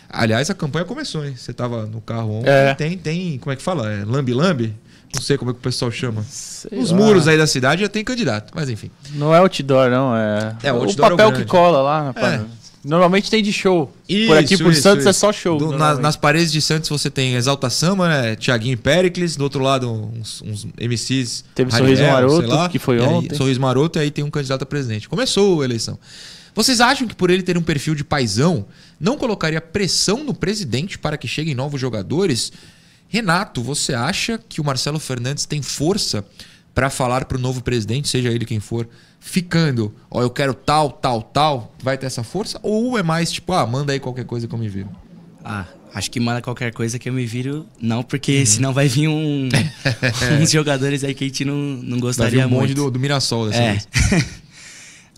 Aliás, a campanha começou, hein? Você tava no carro ontem. É. Tem, tem, como é que fala? É lambi-lambi? Não sei como é que o pessoal chama. Sei Nos lá. muros aí da cidade já tem candidato, mas enfim. Não é outdoor, não. É, É, o o, outdoor é o papel que cola lá. na parada. Normalmente tem de show. por aqui, Isso, por isso, Santos, isso. é só show. Do- nas, normalmente. nas paredes de Santos você tem Exalta Samba, né? Tiaguinho e Pericles. Do outro lado, uns, uns MCs. Teve Raniel, Sorriso Maroto, lá. que foi E aí, ontem. Sorriso Maroto, e aí tem um candidato a presidente. Começou a eleição. Vocês acham que por ele ter um perfil de paisão, não colocaria pressão no presidente para que cheguem novos jogadores? Renato, você acha que o Marcelo Fernandes tem força para falar para o novo presidente, seja ele quem for, ficando, ó, eu quero tal, tal, tal, vai ter essa força? Ou é mais tipo, ah, manda aí qualquer coisa que eu me viro? Ah, acho que manda qualquer coisa que eu me viro. Não, porque Uhum. senão vai vir um, [LAUGHS] uns jogadores aí que a gente não, não Vai vir gostaria um monte muito. do, do Mirassol dessa É. vez. [LAUGHS]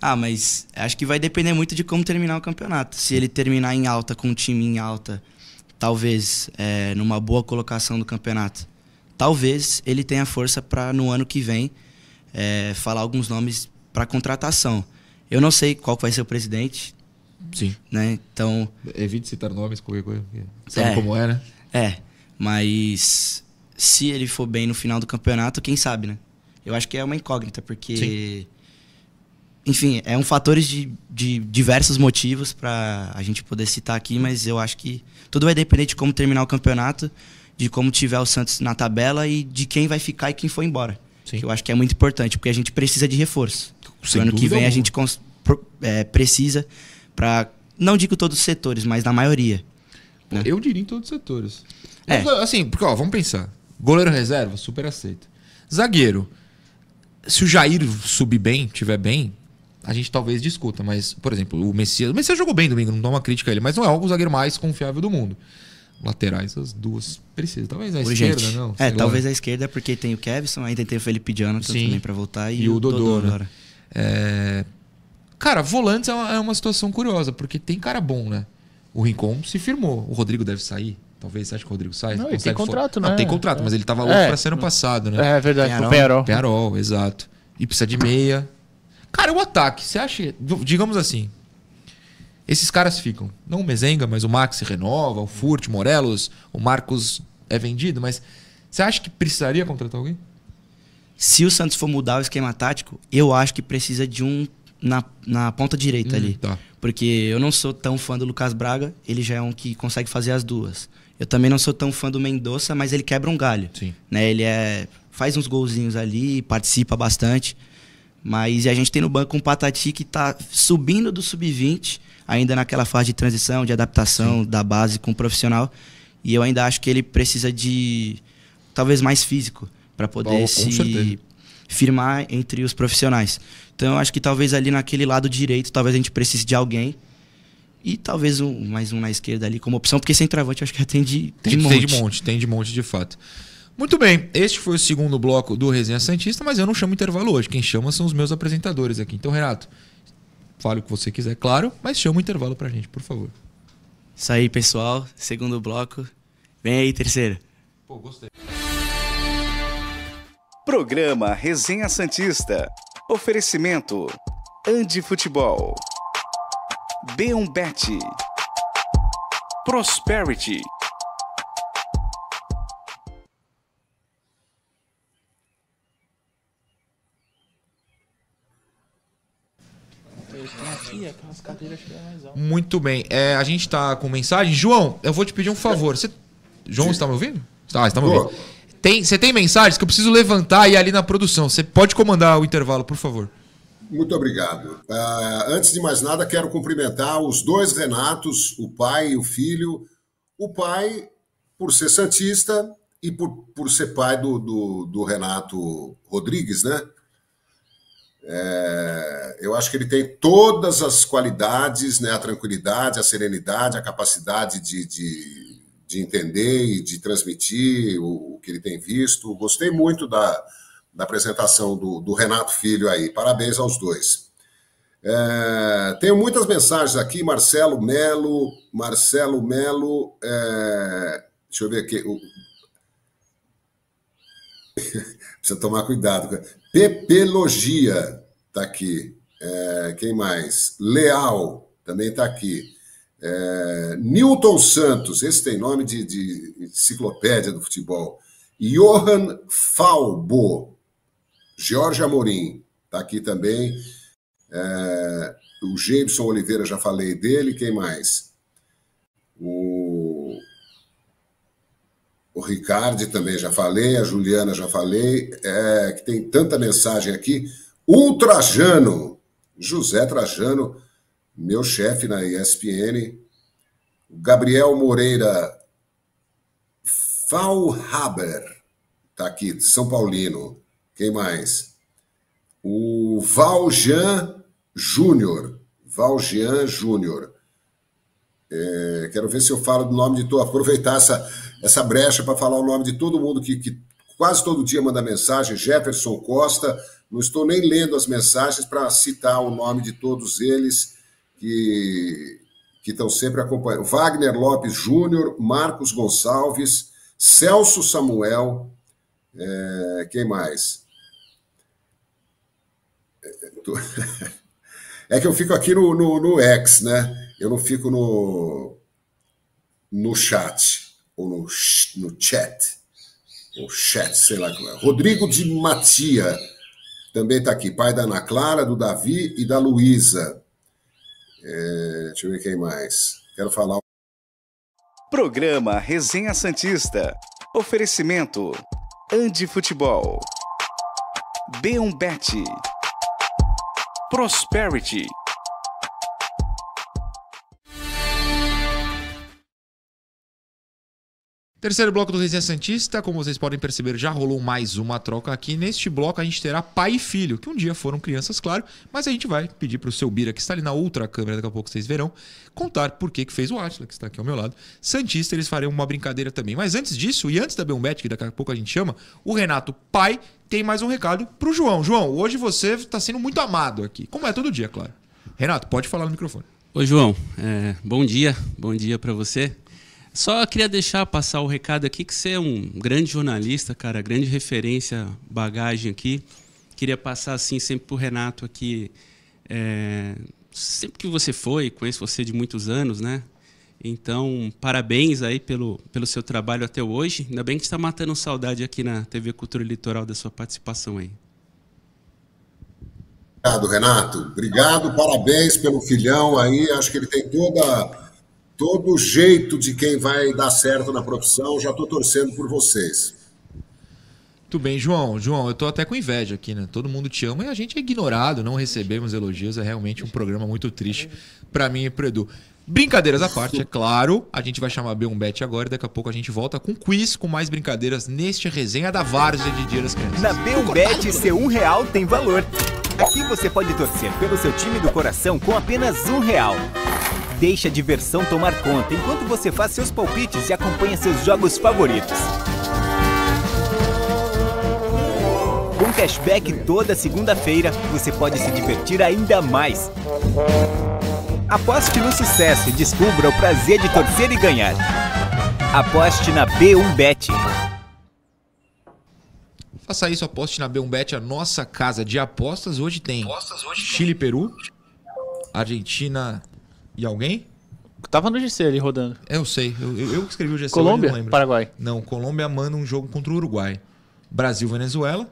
ah, mas acho que vai depender muito de como terminar o campeonato. Se ele terminar em alta, com o time em alta, talvez é, numa boa colocação do campeonato, talvez ele tenha força para no ano que vem é, falar alguns nomes para contratação. Eu não sei qual vai ser o presidente, Sim. né? Então, Evite citar nomes, qualquer coisa. Sabe É. como é, né? é, mas se ele for bem no final do campeonato, quem sabe, né? Eu acho que é uma incógnita, porque. Enfim, é um fatores de, de diversos motivos para a gente poder citar aqui, mas eu acho que tudo vai depender de como terminar o campeonato, de como tiver o Santos na tabela e de quem vai ficar e quem for embora. Sim. Que eu acho que é muito importante, porque a gente precisa de reforço. Sem no ano que vem a alguma. gente cons- pro- é, precisa para não digo todos os setores, mas na maioria. né? Eu diria em todos os setores. É. Assim, porque, ó, vamos pensar. Goleiro reserva, super aceito. Zagueiro. Se o Jair subir bem, tiver bem, a gente talvez discuta. Mas, por exemplo, o Messias. O Messias jogou bem domingo, não dá uma crítica a ele, mas não é o zagueiro mais confiável do mundo. Laterais, as duas precisam. Talvez a Urgente. esquerda, não. é, lá. talvez a esquerda, porque tem o Kevson, ainda tem o Felipe Jonathan Sim. também pra voltar e, E o Dodô, né? agora. É... Cara, volantes é uma, é uma situação curiosa, porque tem cara bom, né? O Rincon se firmou. O Rodrigo deve sair. Talvez você acha que o Rodrigo sai? Não, ele Consegue tem for- contrato, Não, né? tem contrato, É. mas ele tava louco É. pra ser ano passado, né? É verdade, Penharol. Penarol, exato. E precisa de meia. Cara, o ataque, você acha. Digamos assim. Esses caras ficam. Não o Mezenga, mas o Max se renova, o Furt, o Morelos, o Marcos é vendido, mas você acha que precisaria contratar alguém? Se o Santos for mudar o esquema tático, eu acho que precisa de um na, na ponta direita Hum, ali. Tá. Porque eu não sou tão fã do Lucas Braga, ele já é um que consegue fazer as duas. Eu também não sou tão fã do Mendonça, mas ele quebra um galho. Sim. Né? Ele é faz uns golzinhos ali, participa bastante. Mas a gente tem no banco um Patati que tá subindo do sub-20, ainda naquela fase de transição, de adaptação da base com o profissional. E eu ainda acho que ele precisa de talvez mais físico para poder Com se certeza. firmar entre os profissionais. Então eu acho que talvez ali naquele lado direito, talvez a gente precise de alguém. E talvez um, mais um na esquerda ali como opção, porque centroavante eu acho que tem de, Tem de, monte. tem de monte, tem de monte de fato. Muito bem, este foi o segundo bloco do Resenha Santista, mas eu não chamo intervalo hoje. Quem chama são os meus apresentadores aqui. Então, Renato, fale o que você quiser, claro, mas chama o intervalo pra gente, por favor. Isso aí, pessoal. Segundo bloco. Vem aí, terceiro. Pô, gostei. Programa Resenha Santista. Oferecimento Andi Futebol. B1 Bet. Prosperity. Muito bem. É, a gente tá com mensagem. João, eu vou te pedir um favor. Você... João, você tá me ouvindo? Tá, você tá me ouvindo. Tem, você tem mensagens que eu preciso levantar e ir ali na produção. Você pode comandar o intervalo, por favor. Muito obrigado. Uh, antes de mais nada, quero cumprimentar os dois Renatos, o pai e o filho. O pai, por ser Santista, e por, por ser pai do, do, do Renato Rodrigues, né? É, eu acho que ele tem todas as qualidades, né? A tranquilidade, a serenidade, a capacidade de, de, de entender e de transmitir o, o, que ele tem visto. Gostei muito da, da apresentação do, do Renato Filho aí. Parabéns aos dois. É, tenho muitas mensagens aqui, Marcelo Melo, Marcelo Melo, é, deixa eu ver aqui, [LAUGHS] Precisa tomar cuidado. Pepelogia está aqui. É, quem mais? Leal também está aqui. É, Newton Santos, esse tem nome de, de enciclopédia do futebol. Johan Falbo, Jorge Amorim, está aqui também. É, o Jameson Oliveira, já falei dele. Quem mais? O o Ricardo também já falei, a Juliana já falei, é, que tem tanta mensagem aqui. Ultrajano, José Trajano, meu chefe na ESPN. Gabriel Moreira Falhaber, tá aqui, São Paulino. Quem mais? O Valjean Júnior. Valjean Júnior. É, quero ver se eu falo do nome de todo. Aproveitar essa, essa brecha para falar o nome de todo mundo que, que quase todo dia manda mensagem. Jefferson Costa. Não estou nem lendo as mensagens para citar o nome de todos eles que, que estão sempre acompanhando. Wagner Lopes Júnior, Marcos Gonçalves, Celso Samuel. É, quem mais? É [LAUGHS] que eu fico aqui no, no, no X, né? eu não fico no, no chat, ou no, no chat, ou chat, sei lá como é. Rodrigo de Matia também está aqui, pai da Ana Clara, do Davi e da Luísa. É, deixa eu ver quem mais. Quero falar. Programa Resenha Santista. Oferecimento. Andi Futebol. B1 Bet. Prosperity. Terceiro bloco do Resenha Santista, como vocês podem perceber, já rolou mais uma troca aqui. Neste bloco a gente terá pai e filho, que um dia foram crianças, claro, mas a gente vai pedir para o seu Bira, que está ali na outra câmera, daqui a pouco vocês verão, contar por que, que fez o Atila, que está aqui ao meu lado. Santista, eles farão uma brincadeira também. Mas antes disso, e antes da Belmbet, que daqui a pouco a gente chama, o Renato, pai, tem mais um recado para o João. João, hoje você está sendo muito amado aqui, como é todo dia, claro. Renato, pode falar no microfone. Oi, João. É, bom dia. Bom dia para você. Só queria deixar passar o recado aqui que você é um grande jornalista, cara, grande referência, bagagem aqui. Queria passar assim sempre pro Renato aqui. É, sempre que você foi, conheço você de muitos anos, né? Então, parabéns aí pelo, pelo seu trabalho até hoje. Ainda bem que está matando saudade aqui na TV Cultura Litoral da sua participação aí. Obrigado, Renato. Obrigado, parabéns pelo filhão aí. Acho que ele tem toda todo jeito de quem vai dar certo na profissão. Já estou torcendo por vocês. Muito bem, João. João, eu estou até com inveja aqui, né? Todo mundo te ama e a gente é ignorado, não recebemos elogios. É realmente um programa muito triste para mim e para Edu. Brincadeiras à parte, é claro. A gente vai chamar B1 Bet agora e daqui a pouco a gente volta com quiz, com mais brincadeiras neste resenha da Várzea de Dia das Crianças. Na B1 Bet, seu um real tem valor. Aqui você pode torcer pelo seu time do coração com apenas um real. Deixe a diversão tomar conta enquanto você faz seus palpites e acompanha seus jogos favoritos. Com cashback toda segunda-feira, você pode se divertir ainda mais. Aposte no sucesso e descubra o prazer de torcer e ganhar. Aposte na B1Bet. Faça isso, aposte na B1Bet, a nossa casa de apostas. Hoje tem Chile, Peru, Argentina e alguém? Tava no GC ali rodando. Eu sei, eu, eu, que escrevi o GC. Colômbia? não lembro. Paraguai. Não, Colômbia manda um jogo contra o Uruguai. Brasil, Venezuela.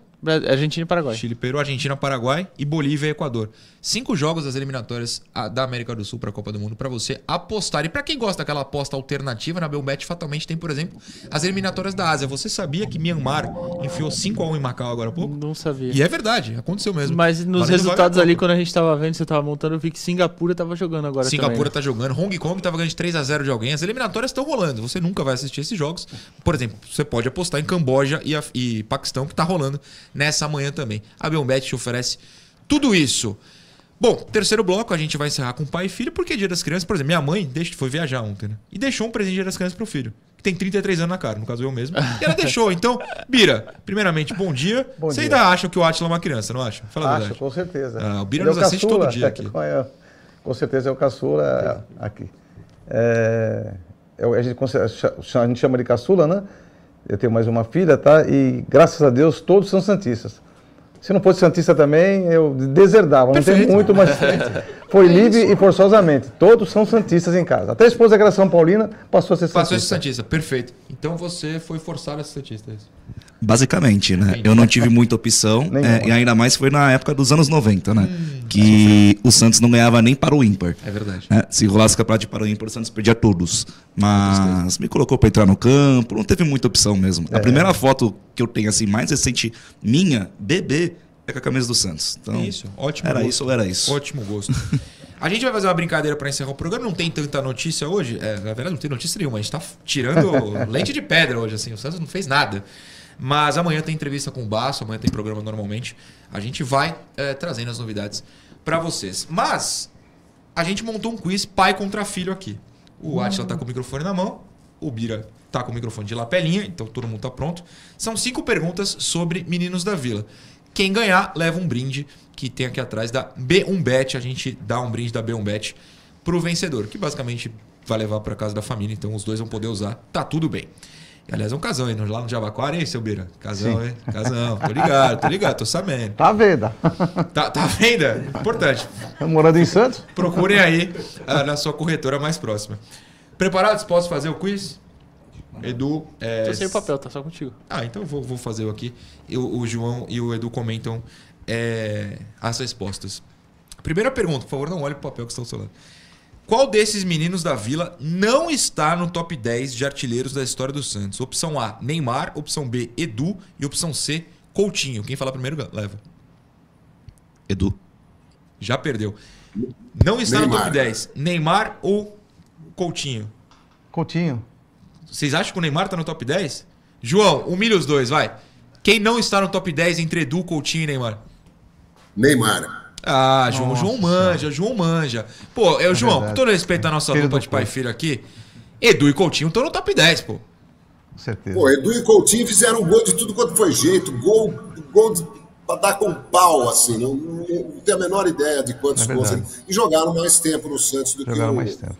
Argentina e Paraguai. Chile, Peru, Argentina, Paraguai e Bolívia e Equador. Cinco jogos das eliminatórias da América do Sul para a Copa do Mundo para você apostar. E para quem gosta daquela aposta alternativa, na Belbet fatalmente tem, por exemplo, as eliminatórias da Ásia. Você sabia que Myanmar enfiou 5 a 1 em Macau agora há pouco? Não sabia. E é verdade, aconteceu mesmo. Mas nos Valendo resultados ali, quando a gente tava vendo, você tava montando, eu vi que Singapura tava jogando agora Singapura também. tá jogando, Hong Kong tava ganhando de 3 a 0 de alguém. As eliminatórias estão rolando. Você nunca vai assistir esses jogos. Por exemplo, você pode apostar em Camboja e, e Paquistão, que tá rolando nessa manhã também. A Belbet te oferece tudo isso. Bom, terceiro bloco, a gente vai encerrar com pai e filho, porque é dia das crianças, por exemplo, minha mãe foi viajar ontem, né? E deixou um presente de dia das crianças pro filho, que tem 33 anos na cara, no caso eu mesmo. E ela deixou. Então, Bira, primeiramente, bom dia. Bom Você dia. ainda acha que o Atila é uma criança, não acha? Fala a Acho, verdade. com certeza. Ah, o Bira Ele é nos assiste caçula, todo dia é, aqui. é, com certeza é o caçula aqui. É, eu- a, gente, a gente chama de caçula, né? Eu tenho mais uma filha, tá? E graças a Deus todos são santistas. Se não fosse santista também, eu deserdava. Não tem muito, mas [LAUGHS] foi livre e forçosamente. Todos são santistas em casa. Até a esposa que era São Paulina passou a ser santista. Passou esse Santista, perfeito. Então você foi forçado a ser Santista, é isso? Basicamente, né? Eu não tive muita opção, [LAUGHS] é, e ainda mais foi na época dos anos 90, né? que o Santos não ganhava nem para o ímpar. É verdade. né? Se rolasse o campeonato de para o ímpar, o Santos perdia todos. Mas me colocou para entrar no campo, não teve muita opção mesmo. A primeira foto que eu tenho, assim, mais recente minha, bebê, é com a camisa do Santos. Então, isso, ótimo Era gosto. isso ou era isso? Ótimo gosto. [LAUGHS] A gente vai fazer uma brincadeira para encerrar o programa. Não tem tanta notícia hoje. É, na verdade, não tem notícia nenhuma. A gente tá tirando [LAUGHS] leite de pedra hoje, assim. O Santos não fez nada. Mas amanhã tem entrevista com o Baço, amanhã tem programa normalmente. A gente vai é, trazendo as novidades para vocês. Mas a gente montou um quiz pai contra filho aqui. O Atila tá com o microfone na mão, o Bira tá com o microfone de lapelinha, então todo mundo tá pronto. São cinco perguntas sobre meninos da vila. Quem ganhar leva um brinde que tem aqui atrás da B1Bet. A gente dá um brinde da B1Bet pro vencedor, que basicamente vai levar para casa da família, então os dois vão poder usar. Tá tudo bem. E, aliás, é um casão, hein? Lá no Jabaquara, hein, seu Bira? Casão, Sim. hein? Casão. Tô ligado, tô ligado, tô sabendo. Tá à venda. Tá, tá à venda? Importante. Morando em Santos? Procurem aí ah, na sua corretora mais próxima. Preparados? Posso fazer o quiz? Edu. É... Tô sem o papel, tá só contigo. Ah, então eu vou, vou fazer aqui. Eu, o João e o Edu comentam é, as respostas. Primeira pergunta, por favor, não olhe pro papel que seu lado. Qual desses meninos da vila não está no top 10 de artilheiros da história do Santos? Opção A, Neymar. Opção B, Edu. E opção C, Coutinho. Quem falar primeiro leva. Edu. Já perdeu. Não está no Neymar. top 10. Neymar ou Coutinho? Coutinho. Vocês acham que o Neymar tá no top 10? João, humilha os dois, vai. Quem não está no top 10 entre Edu, Coutinho e Neymar? Neymar. Ah, João, Nossa. João manja, João manja. Pô, eu, João, verdade. com todo respeito à nossa Filho dupla de pai e filho aqui, Edu e Coutinho estão no top 10, pô. Com certeza. Pô, Edu e Coutinho fizeram gol de tudo quanto foi jeito. Gol, gol de, pra dar com pau, assim. Não, não, não tenho a menor ideia de quantos É gols. E jogaram mais tempo no Santos do Jogaram que mais o, tempo.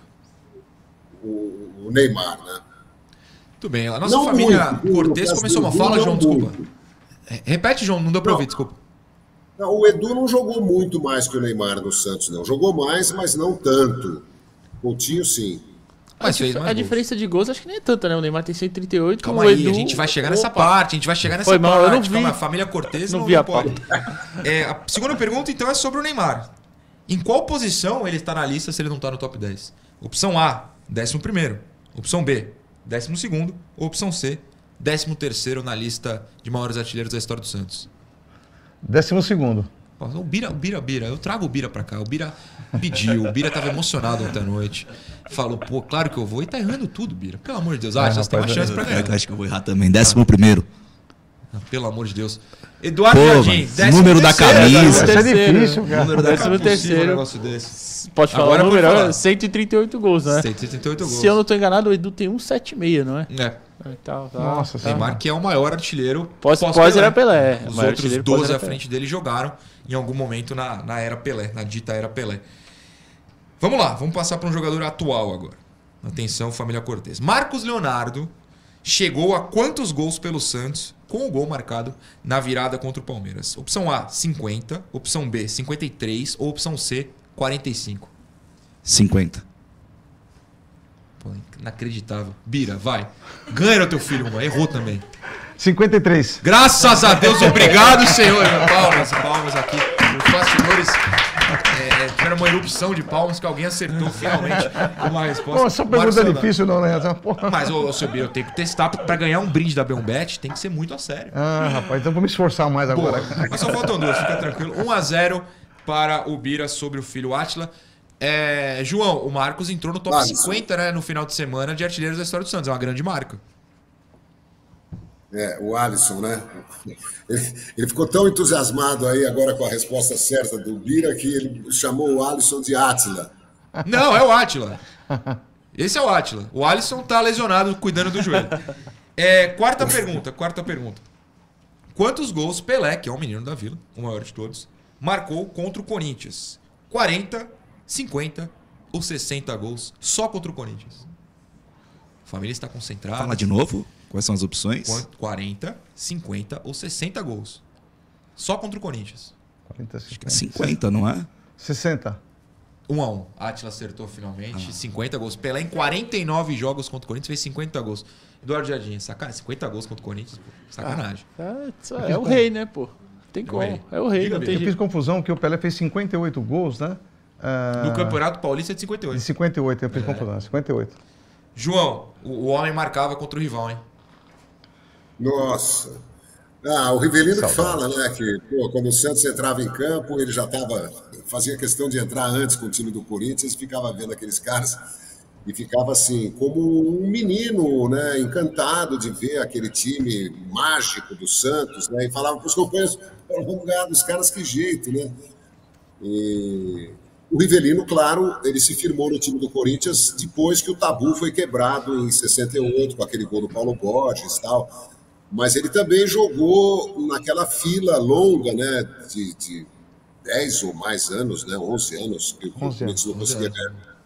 o, o Neymar, né? Tudo bem. A nossa Não família muito, Cortez mas começou uma fala, João, desculpa. muito. É, Repete, João, não deu pra Não. ouvir, desculpa. Não, o Edu não jogou muito mais que o Neymar no Santos, não. Jogou mais, mas não tanto. Coutinho, sim. Mas a, a diferença de gols acho que nem é tanta, né? O Neymar tem 138, Calma o aí, Edu... a gente vai chegar nessa Opa! parte, a gente vai chegar nessa Foi mal, parte. eu não vi. Calma, a família Cortez Não não, vi a não pode. É, a segunda pergunta, então, é sobre o Neymar. Em qual posição ele está na lista se ele não está no top 10? Opção A, 11 primeiro. Opção B, 12 segundo. Ou opção C, 13 terceiro na lista de maiores artilheiros da história do Santos. Décimo segundo. O Bira, o Bira, Bira, eu trago o Bira pra cá. O Bira pediu, o Bira tava emocionado ontem à noite. Falou, pô, claro que eu vou. E tá errando tudo, Bira. Pelo amor de Deus. Ah, É, já tem uma chance pra Eu ganhar. acho que eu vou errar também. Décimo primeiro. Ah, Pelo amor de Deus. Eduardo Pô, Jardim, décimo número da terceiro, camisa. Eduardo. Isso é difícil, cara. Número da Décimo camisa. terceiro. Um negócio desse. Pode falar Agora o número, falar. é 138 gols, né? 178 gols. Se eu não tô enganado, o Edu tem 176, não é? É. Tá, tá, Nossa tá. Neymar, que é o maior artilheiro Pós- pós pós era Pelé. Os outros artilheiro pós 12 era à Pelé. frente dele jogaram em algum momento na, na era Pelé, na dita era Pelé. Vamos lá, vamos passar para um jogador atual agora. Atenção, família Cortez. Marcos Leonardo chegou a quantos gols pelo Santos com o gol marcado na virada contra o Palmeiras? Opção A, 50. Opção B, 53. Ou opção C, 45. 50. Pô, inacreditável. Bira, vai. Ganha o teu filho, mano. Errou também. 53. Graças a Deus, obrigado, Senhor. Palmas, palmas aqui. Os bastidores é, tiveram uma erupção de palmas que alguém acertou finalmente uma resposta. Pô, essa pergunta é difícil, não, né? Mas, ô, ô seu Bira, eu tenho que testar pra ganhar um brinde da Beombet, tem que ser muito a sério. Ah, rapaz, então vou me esforçar mais agora. Mas só faltam duas, fica tranquilo. 1x0 para o Bira sobre o filho Atila. É, João, o Marcos entrou no top Alisson. 50 né, no final de semana de artilheiros da história do Santos. É uma grande marca. É, o Alisson, né? Ele, ele ficou tão entusiasmado aí agora com a resposta certa do Bira que ele chamou o Alisson de Átila. Não, é o Atila. Esse é o Atila. O Alisson tá lesionado cuidando do joelho. É, quarta pergunta, quarta pergunta. Quantos gols Pelé, que é o menino da vila, o maior de todos, marcou contra o Corinthians? 40, 50 ou 60 gols só contra o Corinthians? A família está concentrada. Fala de novo. Quais são as opções? Quan- 40, 50 ou 60 gols. Só contra o Corinthians. 40, 50. 50, não é? 60. 1 a 1 Atila acertou finalmente. 50 gols. Pelé em 49 jogos contra o Corinthians fez 50 gols. Eduardo Jardim, sacanagem. 50 gols contra o Corinthians. pô. Sacanagem. É, é o rei, né, pô? Tem É o como. rei. É o rei, Diga, não tem Eu fiz jeito. confusão que o Pelé fez 58 gols, né? Ah, No Campeonato Paulista é de De 58. 58, eu fiz É. confusão. 58. João, o, o homem marcava contra o rival, hein? Nossa. Ah, o Rivelino que fala, né, que pô, quando o Santos entrava em campo, ele já estava fazia questão de entrar antes com o time do Corinthians, ficava vendo aqueles caras e ficava assim, como um menino, né, encantado de ver aquele time mágico do Santos, né, e falava para os companheiros, "Pô, vamos ganhar dos caras que jeito, né? E o Rivelino, claro, ele se firmou no time do Corinthians depois que o tabu foi quebrado em 68, com aquele gol do Paulo Borges e tal. Mas ele também jogou naquela fila longa, né, de, de 10 ou mais anos, né, 11 anos, que o 11 Corinthians não 11 conseguia ganhar.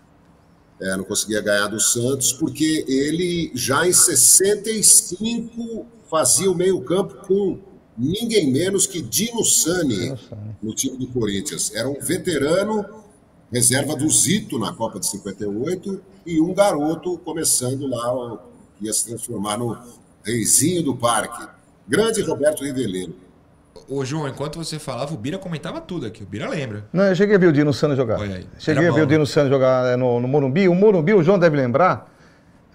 É, não conseguia ganhar do Santos, porque ele já em 65 fazia o meio-campo com ninguém menos que Dino Sani no time do Corinthians. Era um veterano, reserva do Zito na Copa de 58, e um garoto começando lá, que ia se transformar no reizinho do parque. Grande Roberto Rivelino. Ô, João, enquanto você falava, o Bira comentava tudo aqui. O Bira lembra. Não, eu cheguei a ver o Dino Sano jogar. Olha aí. Cheguei a ver bom, o Dino né? Sano jogar é, no, no Morumbi. O Morumbi, o João deve lembrar.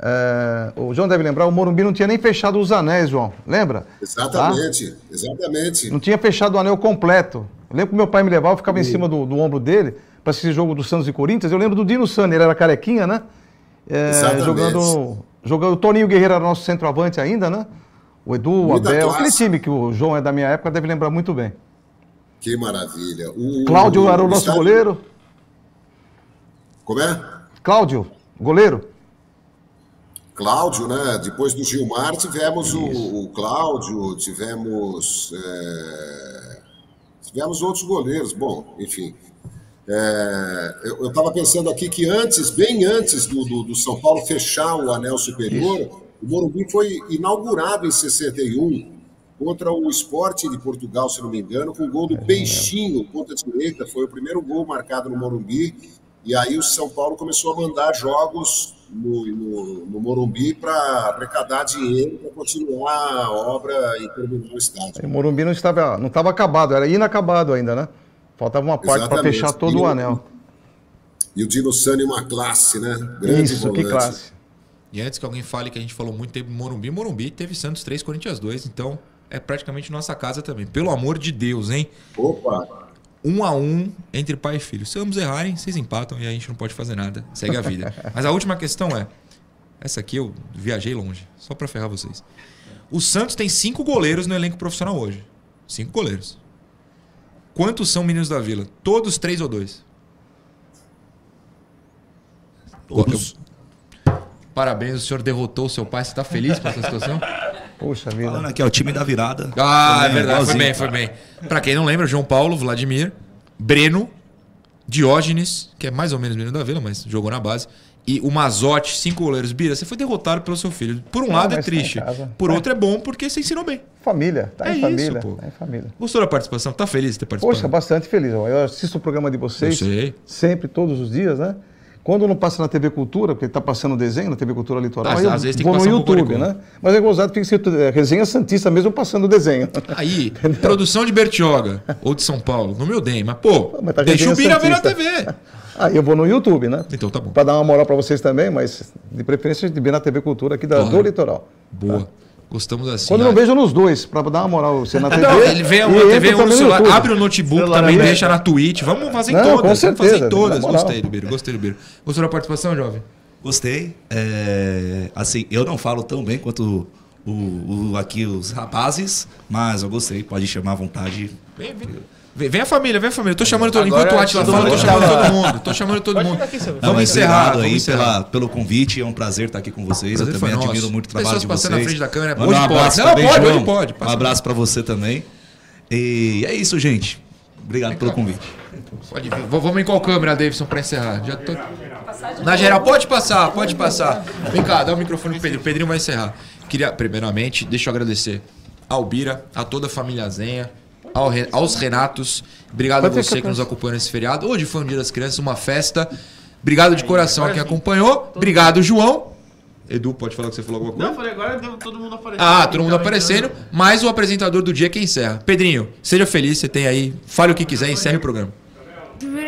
é, o João deve lembrar, o Morumbi não tinha nem fechado os anéis, João. Lembra? Exatamente, exatamente. Não tinha fechado o anel completo. Eu lembro que meu pai me levava, eu ficava em cima do, do ombro dele para assistir jogo do Santos e Corinthians. Eu lembro do Dino Sano, ele era carequinha, né? É, Exatamente. jogando, jogando. O Toninho Guerreiro era nosso centroavante ainda, né? O Edu, o Abel, aquele time que o João é da minha época deve lembrar muito bem. Que maravilha. O, Cláudio era o nosso estádio- goleiro. Como é? Cláudio, goleiro. Cláudio, né? Depois do Gilmar tivemos o, o Cláudio, tivemos é, tivemos outros goleiros. Bom, enfim, É, eu estava pensando aqui que antes, bem antes do, do, do São Paulo fechar o anel superior, o Morumbi foi inaugurado em 61 contra o Esporte de Portugal, se não me engano, com o gol do Peixinho, ponta direita. Foi o primeiro gol marcado no Morumbi. E aí o São Paulo começou a mandar jogos no, no, no Morumbi para arrecadar dinheiro para continuar a obra e terminar o estádio. O Morumbi não estava, não estava acabado, era inacabado ainda, né? Faltava uma parte para fechar todo E o anel. E o Dino Sani, uma classe, né? Grande Isso, que volante. classe. E antes que alguém fale que a gente falou muito tempo Morumbi, Morumbi teve Santos 3, Corinthians 2, então é praticamente nossa casa também. Pelo amor de Deus, hein? Opa! Um a um entre pai e filho. Se ambos errarem, vocês empatam e a gente não pode fazer nada. Segue a vida. [LAUGHS] Mas a última questão é: essa aqui eu viajei longe, só pra ferrar vocês. O Santos tem cinco goleiros no elenco profissional hoje. Cinco goleiros. Quantos são meninos da vila? Todos três ou dois? Todos. Parabéns, o senhor derrotou o seu pai. Você tá feliz com essa situação? Poxa vida. Falando aqui, ó, o time da virada. Ah, é verdade. Foi bem, foi bem. Pra quem não lembra, João Paulo, Vladimir, Breno, Diógenes, que é mais ou menos menino da vila, mas jogou na base, e o Mazotti, cinco goleiros. Bira, você foi derrotado pelo seu filho. Por um Não, lado é tá triste, casa. por É. outro é bom porque você ensinou bem. Família, tá É em isso, família. pô. Tá em família. Gostou da participação? Tá feliz de ter participado? Poxa, bastante feliz. Eu assisto o programa de vocês sempre, todos os dias, né? Quando não passa na TV Cultura, porque está passando desenho na TV Cultura Litoral, Ah, às vezes tem que no YouTube, né? Mas é gozado, fica escrito é, Resenha Santista, mesmo passando o desenho. [LAUGHS] Aí, produção de Bertioga ou de São Paulo, não me odeiem, mas pô, Mas tá deixa o Bira ver na. TV. [LAUGHS] Aí eu vou no YouTube, né? Então tá bom. Para dar uma moral para vocês também, mas de preferência de ver na TV Cultura aqui da, Claro. do Litoral. Boa. Gostamos assim. Quando eu não Ah, vejo nos dois, para dar uma moral, você na TV. Não, ele vê uma TV, um no celular, YouTube. abre o notebook Celular também, aí. deixa na Twitch. Vamos fazer em Não, todas. com vamos fazer certeza, em todas. Gostei do Biro, gostei do Biro. Gostou da participação, jovem? Gostei. É, assim, eu não falo tão bem quanto o, o- aqui os rapazes, mas eu gostei. Pode chamar à vontade. Vem, vem. A família, vem a família. Tô chamando todo mundo. Enquanto o Atila fala, tô mundo chamando todo mundo. Tô chamando todo mundo. Não, Vamos mas encerrar. obrigado Vamos aí encerrar. pela, pelo convite. É um prazer estar aqui com vocês. Prazer eu também nosso. admiro muito o trabalho Pessoas de passando vocês. na frente da câmera. Manda Hoje um pode. abraço Não, também, pode, João. hoje pode. Passa Um abraço para você também. E é isso, gente. Obrigado pelo convite. Pode vir. Vamos em qual câmera, Davidson, pra encerrar? Já tô... Na geral, pode passar, pode passar. Vem cá, dá o microfone pro Pedrinho. O Pedrinho vai encerrar. Queria, primeiramente, deixa eu agradecer ao Bira, a toda a família Zenha, ao Re- aos Renatos. Obrigado a você que nos acompanhou nesse feriado. Hoje foi um dia das crianças, uma festa. Obrigado de coração a quem acompanhou. Obrigado, João. Edu, pode falar que você falou alguma coisa? Não, eu falei agora deu todo mundo aparecendo. Ah, todo mundo Então, aparecendo, mas o apresentador do dia que encerra. Pedrinho, seja feliz, você tem aí. Fale o que quiser, encerre o programa.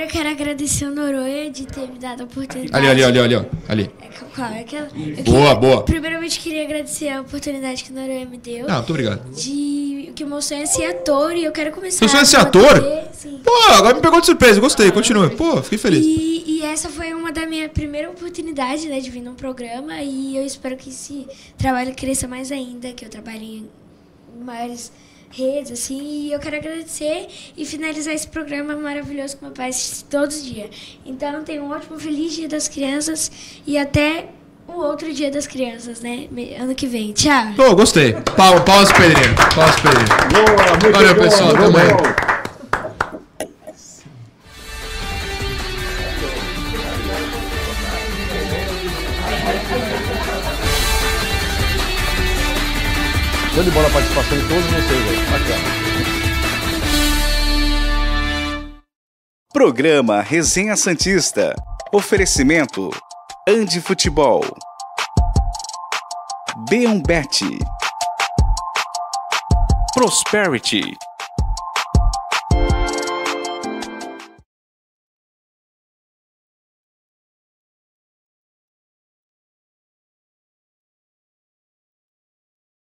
Eu quero agradecer ao Noronha de ter me dado a oportunidade. Ali, ali, ali, ali, ó. Ali. Qual é aquela? Boa, boa. Primeiramente queria agradecer a oportunidade que o Noronha me deu. Ah, muito obrigado. De que o meu sonho é ser ator e eu quero começar Seu sonho é ser ator? Sim. Pô, agora me pegou de surpresa, gostei, continua. Pô, fiquei feliz. E, e essa foi uma da minha primeira oportunidade, né, de vir num programa e eu espero que esse trabalho cresça mais ainda, que eu trabalhe em maiores redes, assim, e eu quero agradecer e finalizar esse programa maravilhoso que meu pai assiste todos os dias. Então, tenha um ótimo, feliz Dia das Crianças e até o outro Dia das Crianças, né, ano que vem. Tchau! Pô, gostei. Pau, pausa, Pedrinho. Pausa, Pedrinho. Boa, muito Valeu, pessoal. muito Tamo aí. Show de bola a participação de todos vocês aí. Bacana. Programa Resenha Santista. Oferecimento: Andi Futebol. B1Bet. Prosperity.